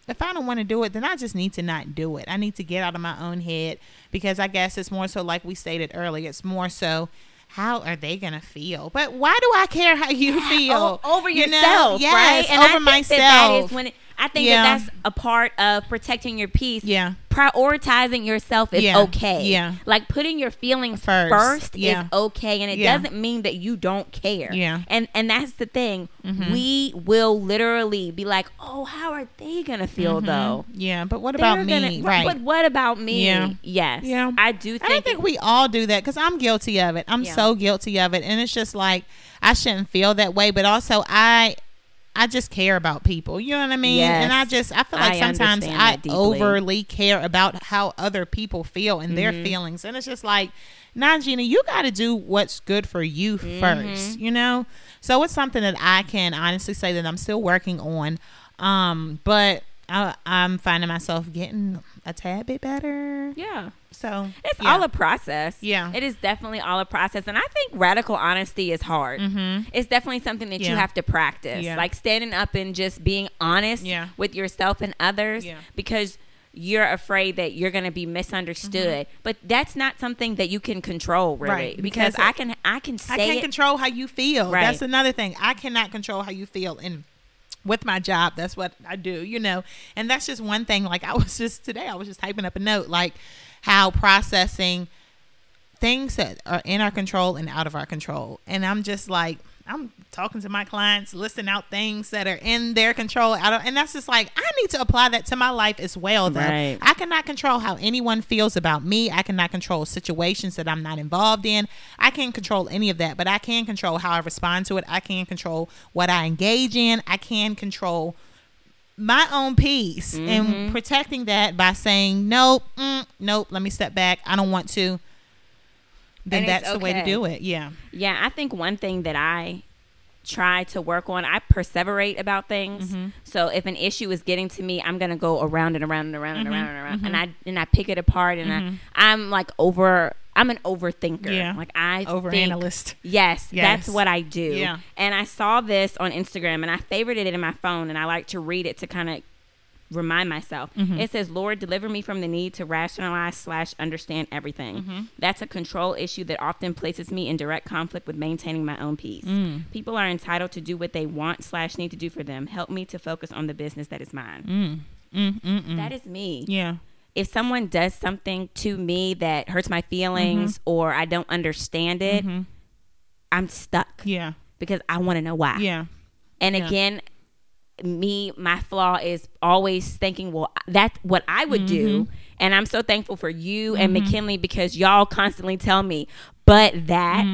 if I don't want to do it, then I just need to not do it. I need to get out of my own head because I guess it's more so, like we stated earlier, it's more so. How are they gonna feel? But why do I care how you feel O- over You know? yourself, Yes, right? And over I think myself. That, that is when it, I think Yeah. that that's a part of protecting your peace. yeah, Prioritizing yourself is Yeah. okay. Yeah. Like putting your feelings First. first, Yeah. is okay, and it doesn't mean that you don't care. Yeah. And and that's the thing. Mhm. We will literally be like, oh, how are they gonna feel Mhm. though? Yeah, but what They're about me? gonna- right. But what about me? Yeah. Yes. Yeah. I do I think. don't think we all do that because I'm guilty of it. I'm so guilty of it, and it's just like I shouldn't feel that way. But also, I I just care about people. You know what I mean? And I just I feel like I sometimes I overly care about how other people feel and their Mhm. feelings, and it's just like. Nah, Gina, you got to do what's good for you Mm-hmm. first, you know? So it's something that I can honestly say that I'm still working on. Um, but I, I'm finding myself getting a tad bit better. Yeah. So It's yeah. all a process. Yeah. It is definitely all a process. And I think radical honesty is hard. Mhm. It's definitely something that you have to practice. Yeah. Like standing up and just being honest Yeah. with yourself and others Yeah. because you're afraid that you're going to be misunderstood. But that's not something that you can control really Mm-hmm. Right, because, because I can I can say I can't it. control how you feel. Right. That's another thing. I cannot control how you feel and with my job, that's what I do, you know. And that's just one thing. Like I was just today, I was just typing up a note like how processing things that are in our control and out of our control. And I'm just like I'm talking to my clients, listing out things that are in their control. Out of, and that's just like I need to apply that to my life as well. Though Right. I cannot control how anyone feels about me. I cannot control situations that I'm not involved in. I can't control any of that, but I can control how I respond to it. I can control what I engage in. I can control my own peace and protecting that by saying nope, mm, nope. Let me step back. I don't want to. Then And that's the way to do it. Yeah. Yeah, I think one thing that I try to work on, I perseverate about things. Mm-hmm. So if an issue is getting to me, I'm gonna go around and around and around and Mm-hmm. around and around, and I and I pick it apart, and I I'm like over. I'm an overthinker. Yeah. Like I Over think- analyst. Yes, Yes. that's what I do. Yeah. And I saw this on Instagram and I favorited it in my phone and I like to read it to kind of remind myself. Mm-hmm. It says, Lord, deliver me from the need to rationalize slash understand everything. Mm-hmm. That's a control issue that often places me in direct conflict with maintaining my own peace. Mm. People are entitled to do what they want slash need to do for them. Help me to focus on the business that is mine. Mm. Mm, mm, mm. That is me yeah. if someone does something to me that hurts my feelings or I don't understand it, I'm stuck Yeah. because I want to know why. Yeah. And Yeah. again, me, my flaw is always thinking, well, that's what I would do. Mm-hmm. And I'm so thankful for you and McKinley because y'all constantly tell me, but that,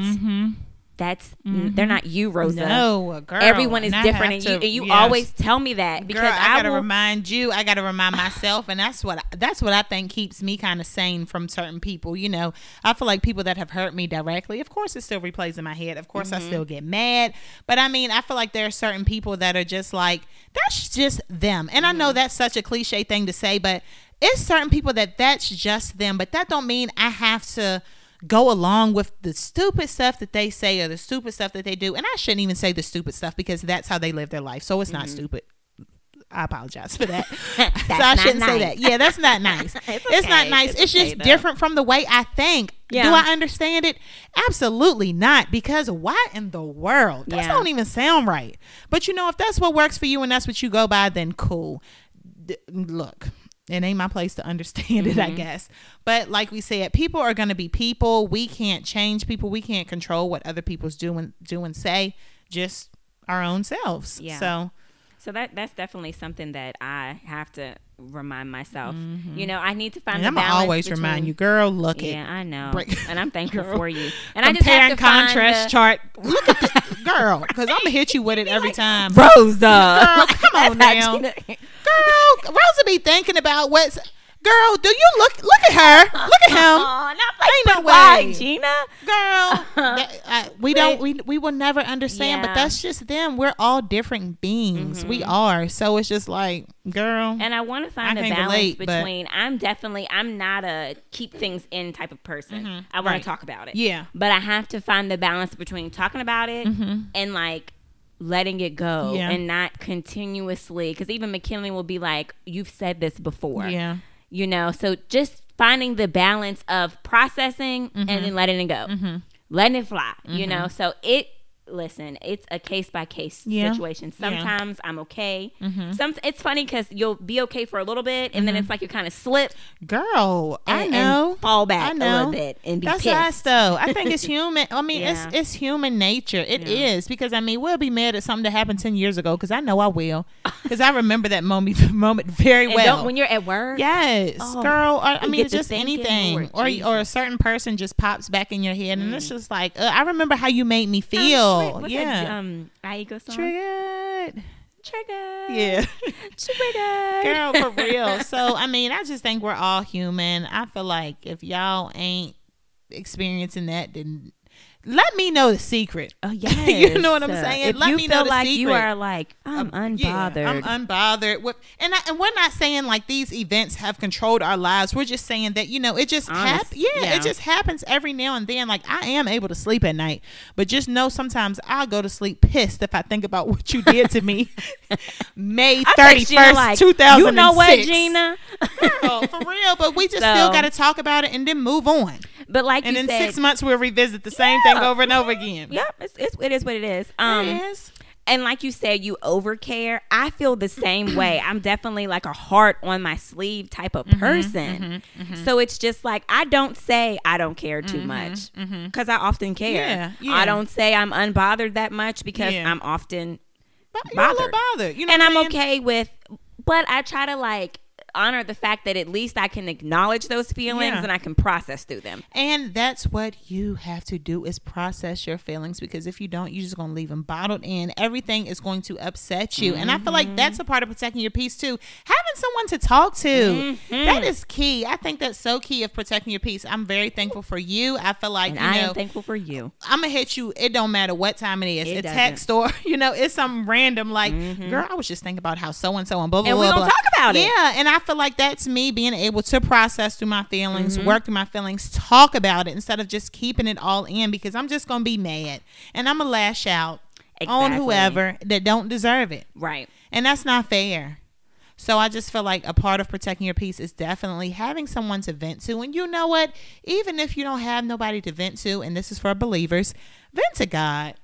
that's, they're not you, Rosa. Mm-hmm. No, girl. Everyone is and different, and you, to- and you yes. always tell me that because Girl, I, I, gotta will, remind you. I gotta remind myself, and that's what that's what I think keeps me kind of sane from certain people. You know, I feel like people that have hurt me directly. Of course, it still replays in my head. Of course, Mm-hmm. I still get mad. But I mean, I feel like there are certain people that are just like that's just them. And I Mm-hmm. know that's such a cliche thing to say, but it's certain people that that's just them. But that don't mean I have to go along with the stupid stuff that they say or the stupid stuff that they do. And I shouldn't even say the stupid stuff because that's how they live their life. So it's not stupid. I apologize for that. so I Mm-hmm. shouldn't say that. Yeah, that's not nice. It's it's, not nice. It's It's, okay, just though. different from the way I think. Yeah. Do I understand it? Absolutely not. Because why in the world? That Yeah. don't even sound right. But you know, if that's what works for you and that's what you go by, then cool. D- look, it ain't my place to understand it, I Mm-hmm. guess. But like we said, people are going to be people. We can't change people. We can't control what other people's do and do and say. Just our own selves. Yeah. So So that that's definitely something that I have to remind myself. You know, I need to find. and the I'm gonna balance always between- remind you, girl. Look it. Yeah, at I know, break- and I'm thankful Girl. for you. And I just compare have and to find contrast the- chart. Look at the girl, because I'm gonna hit you with it every time. Rosa. Girl, come on now. Girl, Rosa be thinking about what's. Girl, do you look? Look at her. Look at him. Aw, not like Ain't no but why, way. Gina. Girl, that- I- we don't. We we will never understand. Yeah. But that's just them. We're all different beings. We mm-hmm. are. So it's just like, girl. And I want to find I a balance relate, but- between. I'm definitely. I'm not a keep things in type of person. Mm-hmm. I want Right. to talk about it. Yeah. But I have to find the balance between talking about it mm-hmm. and like letting it go Mm-hmm. Yeah. and not continuously because even mckinley will be like you've said this before Yeah. you know so just finding the balance of processing Mm-hmm. and then letting it go letting it fly you know so it listen it's a case by case Yeah. situation Yeah. Mm-hmm. sometimes i'm okay some it's funny because you'll be okay for a little bit and then it's like you kind of slip Girl, I know. and fall back I a little bit and be That's pissed us though. I think it's human. I mean, Yeah. it's it's human nature. It is Yeah. because I mean, we'll be mad at something that happened ten years ago because I know I will because I remember that moment moment very and well. don't, when you're at work Yes, Oh, girl. Or, I mean, it's just anything, Lord or or a certain person just pops back in your head, and Mm. it's just like, uh, I remember how you made me feel. Wait, what's yeah, that, um Aigo song triggered. trigger Yeah. trigger Girl, for real. So, I mean, I just think we're all human. I feel like if y'all ain't experiencing that, then let me know the secret. Oh yeah, you know what I'm saying? If Let you me feel know the like you are like I'm Um, yeah, unbothered. I'm unbothered with, and I, and we're not saying like these events have controlled our lives. We're just saying that you know it just happens. Yeah, yeah. it just happens every now and then. Like I am able to sleep at night, but just know sometimes I'll go to sleep pissed if I think about what you did to me. May I thirty first, like, two thousand. You know what, Gina? Girl, for real, but we just So- still got to talk about it and then move on. But like And in said, six months, we'll revisit the same thing over and over again. Yep, it's, it's it is what it is. Um, it is. and like you said, you overcare. I feel the same way. I'm definitely like a heart on my sleeve type Mm-hmm, of person. So it's just like I don't say I don't care too much because I often care. Mm-hmm, Yeah, yeah. I don't say I'm unbothered that much because Yeah. I'm often But you're a little bothered. bothered. You know and I'm okay with. But I try to like honor the fact that at least I can acknowledge those feelings Yeah. and I can process through them. And that's what you have to do is process your feelings because if you don't, you're just going to leave them bottled in. Everything is going to upset you. And I feel like that's a part of protecting your peace too. Having someone to talk to. Mm-hmm. that is key. I think that's so key of protecting your peace. I'm very thankful for you. I feel like, And you I know, am thankful for you. I'm gonna hit you. It don't matter what time it is. It a doesn't. text or you know, it's something random. Like, girl, I was just thinking about how so and so and blah blah Mm-hmm. And we blah. blah. talk about it. Yeah, and I feel like that's me being able to process through my feelings, Mm-hmm. work through my feelings, talk about it instead of just keeping it all in because I'm just gonna be mad and I'm gonna lash out on whoever that don't deserve it, Right. and that's not fair. So I just feel like a part of protecting your peace is definitely having someone to vent to. And you know what? Even if you don't have nobody to vent to, and this is for believers, vent to God.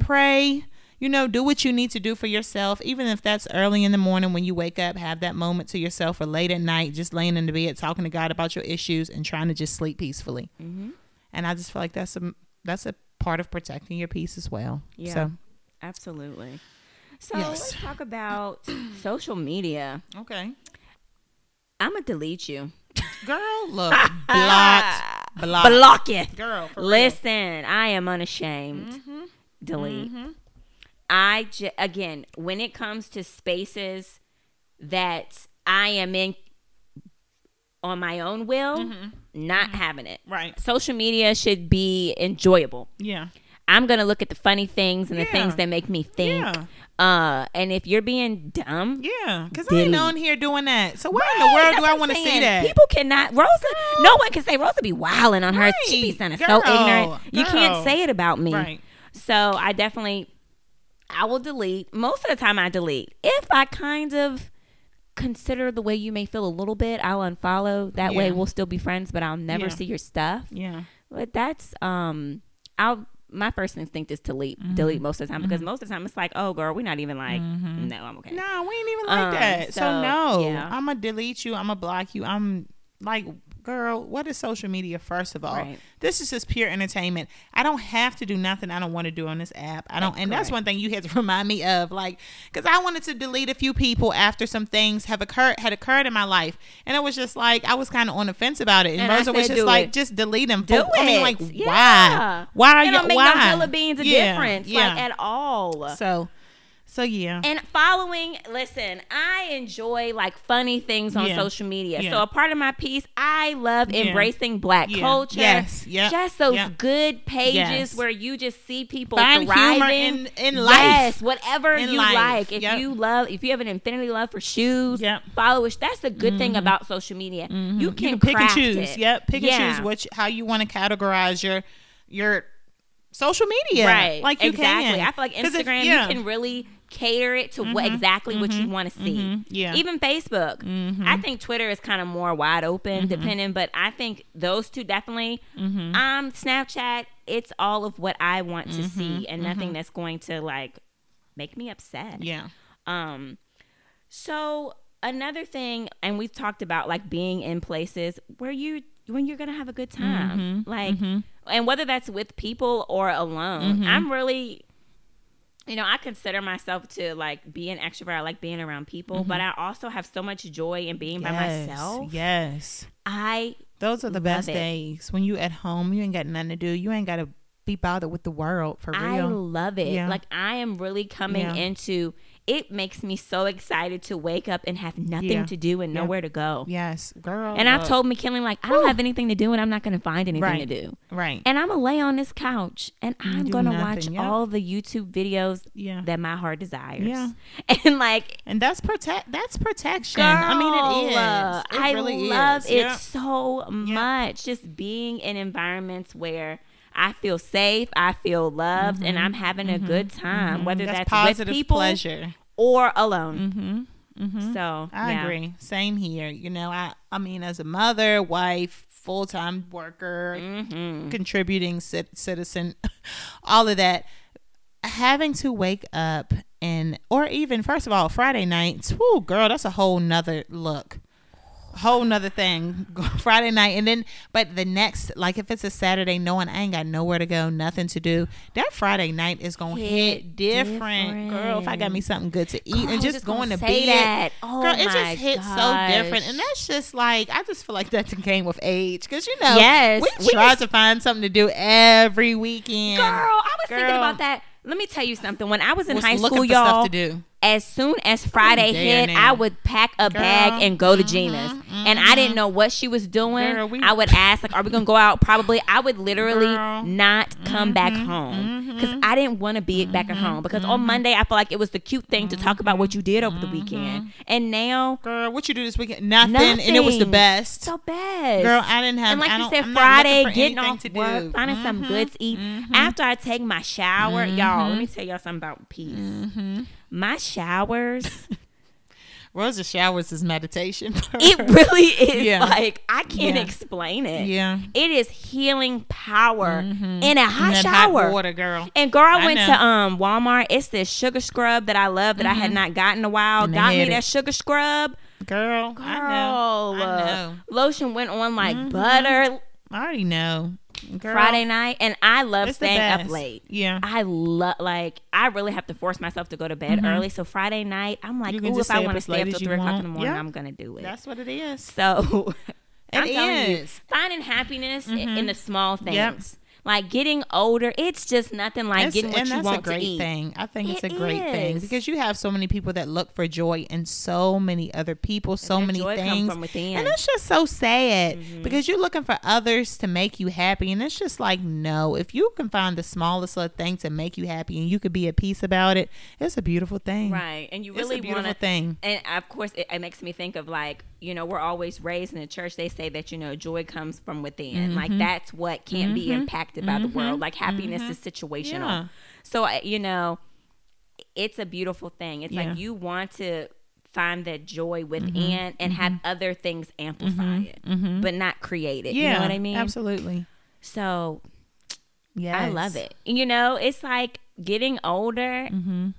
Pray. You know, do what you need to do for yourself. Even if that's early in the morning when you wake up, have that moment to yourself, or late at night, just laying in the bed talking to God about your issues and trying to just sleep peacefully. Mm-hmm. And I just feel like that's a that's a part of protecting your peace as well. Yeah. So Absolutely. So Yes. let's talk about social media. okay, I'm gonna delete you. girl, look, blocked, blocked. Block it. Girl, for real. Listen, I am unashamed. Mm-hmm. Delete. Mm-hmm. I j- again, when it comes to spaces that I am in on my own will, not having it. Right. Social media should be enjoyable. Yeah. I'm gonna look at the funny things and the things that make me think. Yeah. Uh, and if you're being dumb, Yeah. Because I ain't on here doing that. So where in the world do I want to see that? People cannot. Rosa, no one can say Rosa be wilding on her. She be Right. sounding so Girl, ignorant. You can't say it about me. Right. So I definitely, I will delete. Most of the time, I delete. If I kind of consider the way you may feel a little bit, I'll unfollow. That way, we'll still be friends, but I'll never Yeah. see your stuff. Yeah. But that's um, I'll. My first instinct is to delete, Mm-hmm. delete most of the time because most of the time it's like, oh, girl, we're not even like, no, I'm okay. No, we ain't even like Um, that. So, so, no, yeah. I'm gonna delete you. I'm gonna block you. I'm like, girl, what is social media? First of all, Right. this is just pure entertainment. I don't have to do nothing I don't want to do on this app. I don't, That's and that's one thing you had to remind me of, like, because I wanted to delete a few people after some things have occurred had occurred in my life, and it was just like I was kind of on the fence about it, and, And Rosa was just like, it. just delete them. Do I mean, it. like, Yeah. why? Why are you? don't make why? no beans a Yeah, difference, yeah. like at all. so, so yeah. And following, listen, I enjoy like funny things on Yeah. social media. Yeah. So a part of my piece, I love Yeah. embracing black Yeah. culture. Yes. Yep. Just those Yep. good pages Yes. where you just see people Find thriving. humor in- in life. Yes, whatever In you life. like. If Yep. you love, if you have an infinity love for shoes, Yep. Mm-hmm. follow it. That's the good thing about social media. You can, you can pick and choose. it. Yep, pick Yeah. and choose which how you want to categorize your your social media. Right. Like you exactly. can. I feel like Instagram, yeah. Mm-hmm. you can really cater it to what exactly what you want to see. Yeah. Mm-hmm. Even Facebook. I think Twitter is kind of more wide open, depending, but I think those two definitely. Mm-hmm. Um, Snapchat, it's all of what I want to Mm-hmm. see, and nothing that's going to like make me upset. Yeah. Um, so another thing, and we've talked about like being in places where you when you're gonna have a good time, Mm-hmm. like, and whether that's with people or alone. Mm-hmm. I'm really, you know, I consider myself to like be an extrovert. I like being around people, but I also have so much joy in being by Mm-hmm. Myself. Yes. I Those are the best it. days when you at home. You ain't got nothing to do. You ain't got to be bothered with the world for real. I love it. Yeah. Like I am really coming Yeah. into it makes me so excited to wake up and have nothing Yeah. to do and Yeah. nowhere to go. Yes, girl. And I've told McKinley like I don't have anything to do and I'm not going to find anything Right. to do. right. And I'm gonna lay on this couch and I'm gonna nothing, watch yep. all the YouTube videos Yeah. that my heart desires. Yeah. And like And that's protect. That's protection. I mean, it is. Uh. It I really love is. it Yeah. so much. Just being in environments where I feel safe, I feel loved, and I'm having a good time, whether Mm-hmm. That's, that's, positive with people pleasure. or alone. Mm-hmm. So I yeah. agree. Same here. You know, I I mean, as a mother, wife, full time worker, Mm-hmm. contributing cit- citizen, all of that, having to wake up and or even first of all Friday nights. Whoo, girl, that's a whole nother look. Whole nother thing, Friday night, and then but the next, like if it's a Saturday, knowing I ain't got nowhere to go, nothing to do, that Friday night is gonna hit, Hit different. girl. If I got me something good to eat Girl, and just just going to bed, that. Oh girl, it just hits so different, and that's just like I just feel like that came with age, because you know, Yes, we, we try to find something to do every weekend. Girl, I was thinking about that. Let me tell you something. When I was in Was high school, y'all, to do. As soon as Friday hit, now. I would pack a bag and go to mm-hmm, Gina's. And I didn't mm-hmm. know what she was doing. Girl, we- I would ask, like, are we going to go out? Probably. I would literally Girl. not come back mm-hmm, home because I didn't want to be back at home. Because on Monday, I felt like it was the cute thing to talk about what you did over the weekend. And now, Girl, what you do this weekend? Nothing, and it was the best. so bad. Girl, I didn't have. and like I you said, I'm Friday, getting off to work, do. finding some good to eat. After I take my shower, y'all, let me tell y'all something about peace. My showers, Rosa showers is meditation. it really is Yeah. like I can't Yeah. explain it. yeah. It is healing power in a hot that shower. hot water, girl. And girl, I, I went know. to um Walmart. It's this sugar scrub that I love that I had not gotten in a while. And Got me had that sugar scrub. Girl, Girl, I know. I uh, know. Lotion went on like butter I already know. Girl, Friday night, and I love staying up late. Yeah. I love like I really have to force myself to go to bed early. So Friday night, I'm like, Mm-hmm. Ooh, if I want to stay up till three o'clock in the morning, Yeah. I'm gonna do it. That's what it is. so It I'm telling you, finding happiness i- in the small things. Yep. Like getting older, it's just nothing like That's- getting what and you that's want a great to eat. thing. I think it's It a great thing because you have so many people that look for joy in so many other people, so many things. Mm-hmm. and it's just so sad because you're looking for others to make you happy, and it's just like no. If you can find the smallest little thing to make you happy, and you could be at peace about it, it's a beautiful thing. Right, and you really want to. thing. And of course, it, it makes me think of like you know we're always raised in the church. They say that you know joy comes from within. Like Mm-hmm. that's what can't be mm-hmm. impacted by the world. Mm-hmm. Like happiness mm-hmm. is situational. Yeah. So you know, it's a beautiful thing. It's Yeah. like you want to find that joy within and have other things amplify it, but not create it. Yeah, you know what I mean? Absolutely. So Yeah, I love it. You know, it's like getting older. Mm-hmm.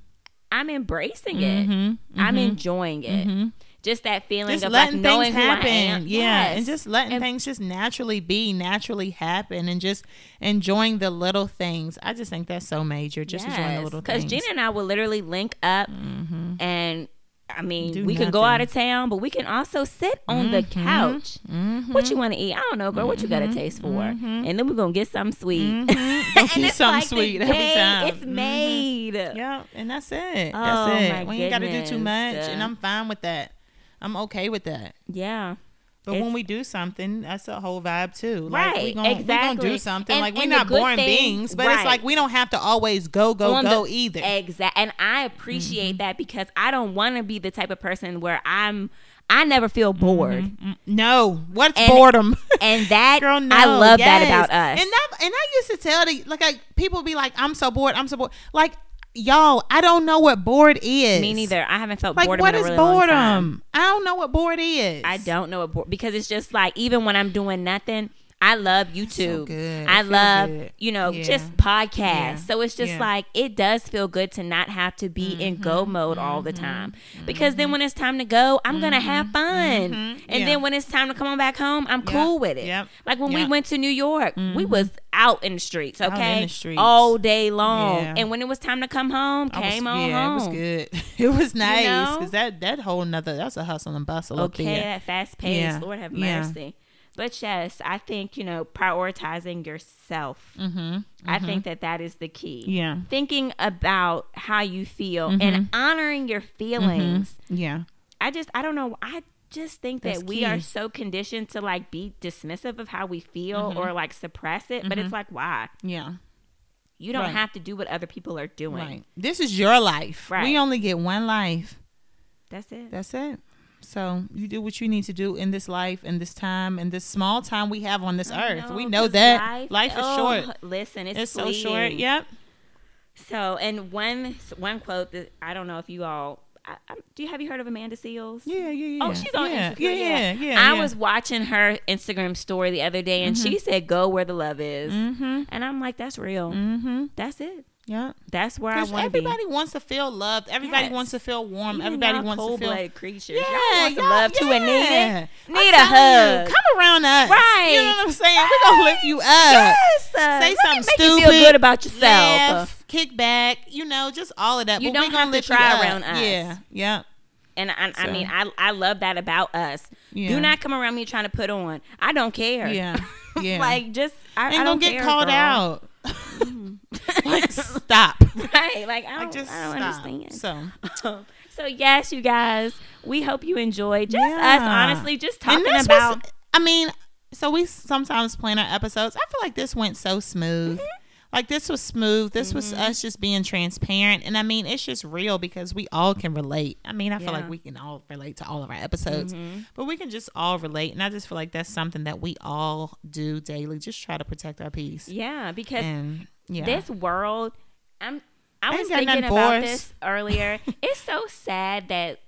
I'm embracing it. I'm enjoying it. Just that feeling Just of like letting knowing things happen, yeah, Yes. and just letting And- things just naturally be, naturally happen, and just enjoying the little things. I just think that's so major. Just enjoying the little Because things. Mm-hmm. Gina and I will literally link up, mm-hmm. and I mean, Do we can go out of town, but we can also sit on the Mm-hmm. couch. Mm-hmm. What you want to eat? I don't know, girl. What you got a mm-hmm. taste for? And then we're gonna get something sweet. Get it's something like sweet every day time. It's made. Yeah, and that's it. Oh, That's it. my We ain't got to do too goodness. much, and uh. I'm fine with that. I'm okay with that. Yeah. But It's- when we do something, that's a whole vibe too. Like we Right, gonna, we gonna do something. And- like we're not boring thing- beings, but right. it's like we don't have to always go, go, on go the- either. Exact. And I appreciate Mm-hmm. that because I don't want to be the type of person where I'm. I never feel bored, Mm, No, what's And- boredom? and that Girl, no. I love that about us. And that, and I used to tell the like, like people be like, "I'm so bored. I'm so bored." Like y'all, I don't know what bored is. Me neither. I haven't felt Like boredom what in a is really long time. boredom? I don't know what bored is. I don't know what bored because it's just like even when I'm doing nothing, I love YouTube. good. I love good. you know Yeah. just podcasts. Yeah. So it's just Yeah. like it does feel good to not have to be in go Mm-hmm. mode all the time because then when it's time to go, I'm gonna have fun, and Mm-hmm. Yeah. then when it's time to come on back home, I'm cool with it. Yep. Like when we Yep. Mm-hmm. went to New York, we was out in the streets, in okay, the streets. all day long, and when it was time to come home, I was- came on yeah, home. it was good. It was nice know? because that that whole nother that's a hustle and bustle Okay, that fast pace. Lord have mercy. But yes, I think, you know, prioritizing yourself. Mm-hmm. I think that that is the key. Yeah. Thinking about how you feel Mm-hmm. and honoring your feelings. Yeah. I just, I don't know. I just think that we key. are so conditioned to like be dismissive of how we feel Mm-hmm. or like suppress it. But it's like, why? Yeah. You don't Right. have to do what other people are doing. Right. This is your life. Right. We only get one life. That's it. That's it. So you do what you need to do in this life, in this time, in this small time we have on this I earth. we know, know 'cause that life, is oh, short. Listen, it's, It's so short. Yep. So, and one one quote that I don't know if you all I, I, do you have you heard of Amanda Seales? Yeah, yeah, yeah. Oh, she's on yeah, Instagram. Yeah, yeah, yeah. I yeah. was watching her Instagram story the other day, and she said, "Go where the love is," Mm-hmm. and I'm like, "That's real. Mm-hmm. That's it. Yeah. That's where I want to be." everybody wants to feel loved. Everybody Yes. wants to feel warm. Even everybody wants to feel. creatures. Yeah, y'all y'all- love too and need yeah. it. I'm Need a telling you, come around us. Right. You know what I'm saying? We're gonna lift you up. Yes. uh, Say something make stupid. You feel good about yourself. Laugh, kick back. You know, just all of that. You but don't gonna have to try around us. Yeah. Yeah. And I, I mean, I, I love that about us. Yeah. Do not come around me trying to put on. I don't care. Yeah. Yeah. like just I, Ain't I gonna don't get care, called girl. out. like stop. right? Like I don't, just I don't stop. understand. So so yes, you guys, we hope you enjoyed just us. Honestly, just talking about. was, I mean, so we sometimes plan our episodes. I feel like this went so smooth. Mm-hmm. Like this was smooth. This was us just being transparent, and I mean, it's just real because we all can relate. I mean, I feel like we can all relate to all of our episodes, Mm-hmm. but we can just all relate, and I just feel like that's something that we all do daily. Just try to protect our peace. yeah, because And yeah, this world, I'm. I ain't was thinking about this earlier. it's so sad that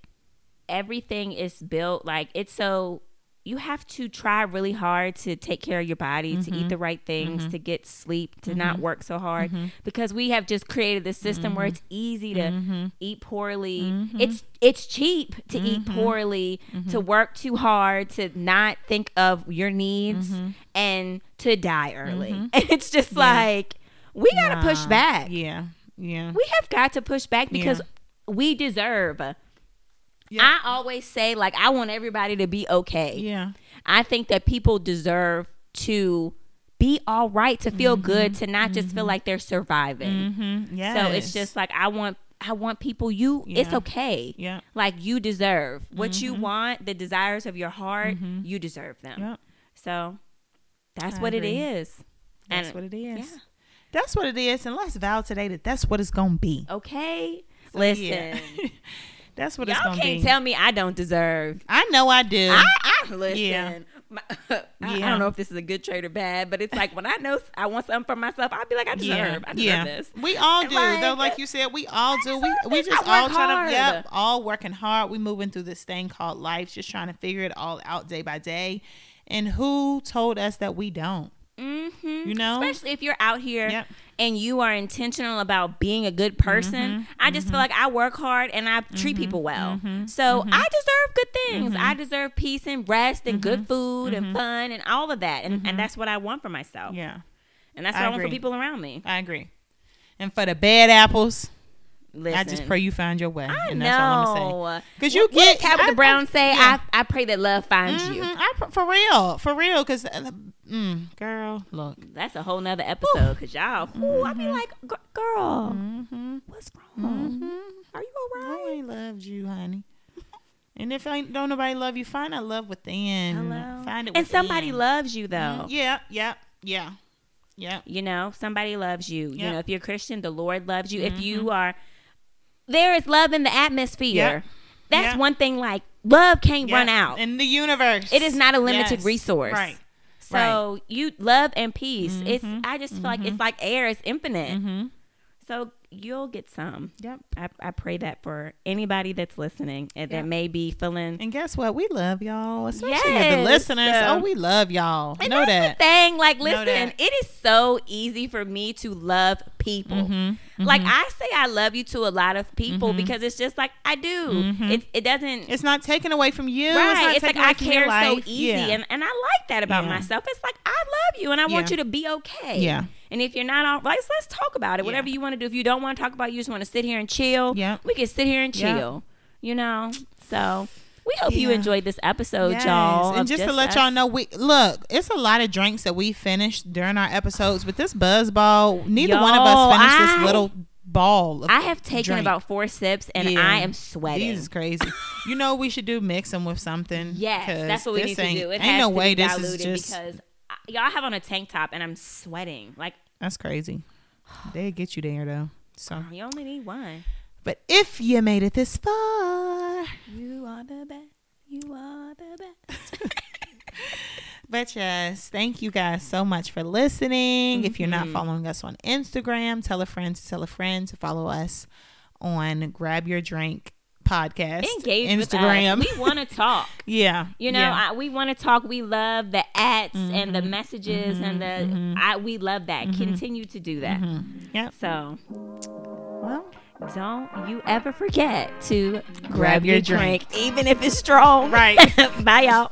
everything is built like it's so. You have to try really hard to take care of your body, to Mm-hmm. eat the right things, to get sleep, to not work so hard, because we have just created this system where Mm-hmm. it's easy to eat poorly. It's it's cheap to eat Mm-hmm. poorly, to work too hard, to not think of your needs, Mm-hmm. and to die early. And it's just like we gotta push back. Yeah, yeah. We have got to push back because Yeah. we deserve. Yeah. I always say like I want everybody to be okay. yeah. I think that people deserve to be all right, to feel good, mm-hmm. to not just feel mm-hmm. like they're surviving. Mm-hmm. Yeah. So it's just like I want I want people you it's okay. yeah, Like you deserve what you mm-hmm. want, the desires of your heart, you deserve them. yeah. So that's I what agree. it is. That's And- what it is. Yeah. That's what it is, and let's vow today that that's what it's gonna be. Okay. So, Listen. yeah. that's what it's Y'all gonna be. You can't tell me I don't deserve. I know I do. I, I listen. Yeah. My- I, I don't know if this is a good trait or bad, but it's like when I know I want something for myself, I'll be like, I deserve. yeah, I deserve yeah. this. We all do, Like, though. Like you said, we all do. We we this. just all trying hard. to, yep, all working hard. We moving through this thing called life, just trying to figure it all out day by day. And who told us that we don't? Mm-hmm. You know? especially if you're out here Yep. and you are intentional about being a good person. Mm-hmm. I just feel like I work hard and I treat people well. So I deserve good things. Mm-hmm. I deserve peace and rest and good food and fun and all of that. And, and that's what I want for myself. Mm-hmm. Yeah, And that's what I, want for people around me. I agree. And for the bad apples, Listen. I just pray you find your way. I and that's all I'm know. Because you What get Tabitha I- Brown say? yeah. I, I pray that love finds you. Mhm, I, for real, for real. Because, mm, girl, look. That's a whole nother episode. Cause y'all, ooh, I be Mm-hmm. like, girl, Mm-hmm. what's wrong? Are you I alright? ain't loved you, honey. And if I don't nobody love you, find that love within. Hello. Find it And somebody loves you though. Yeah, yeah, yeah, yeah. You know, somebody loves you. You Mm-hmm. know, if you're Christian, the Lord loves you. If you are, there is love in the atmosphere. Yeah. That's Yeah. one thing. Like love can't yeah. run out. in the universe. It is not a limited Yes. resource. Right. So you love and peace. It's Mm-hmm. I just feel like it's like air. It's infinite. Mm-hmm. So you'll get some. Yep. I, I pray that for anybody that's listening and Yeah. that may be feeling. And guess what? We love y'all, especially Yes. the listeners. So- oh, we love y'all. And know that's that. the thing. Like, listen, it is so easy for me to love people. Mm-hmm. Like mm-hmm. I say, I love you to a lot of people mm-hmm. because it's just like I do. Mm-hmm. It it doesn't. It's not taken away from you. Right, It's, it's, like I care so easy, Yeah. and, and I like that about Yeah. myself. It's like I love you, and I want you to be okay. Yeah. And if you're not all right, let's talk about it. Whatever you want to do. If you don't want to talk about, it, you just want to sit here and chill. Yeah. we can sit here and Yeah. chill. You know. So We hope you enjoyed this episode, Yes, y'all. And of just, to let Us. y'all know, we look. It's a lot of drinks that we finished during our episodes, but this buzz ball, neither one of us finished I- this little ball. Of I have taken drink. about four sips and Yeah. I am sweating. These is crazy. you know, we should do mix them with something. Yes, that's what we this need to do. It ain't has no to way be this is just. because I, y'all have on a tank top and I'm sweating. Like That's crazy. They get you there though. So, you only need one. But if you made it this far, You are the best. You are the best. But yes, thank you guys so much for listening. If you're not Mhm. following us on Instagram, tell a friend to tell a friend to follow us on Grab Your Drink podcast. Engage Instagram. We want to talk. yeah. You know, yeah. I, we want to talk. We love the ads and the messages and the. mhm. I we love that. Continue to do that. Yep. So Well, don't you ever forget to grab, Grab your your drink. drink, even if it's strong. Right. Bye, y'all.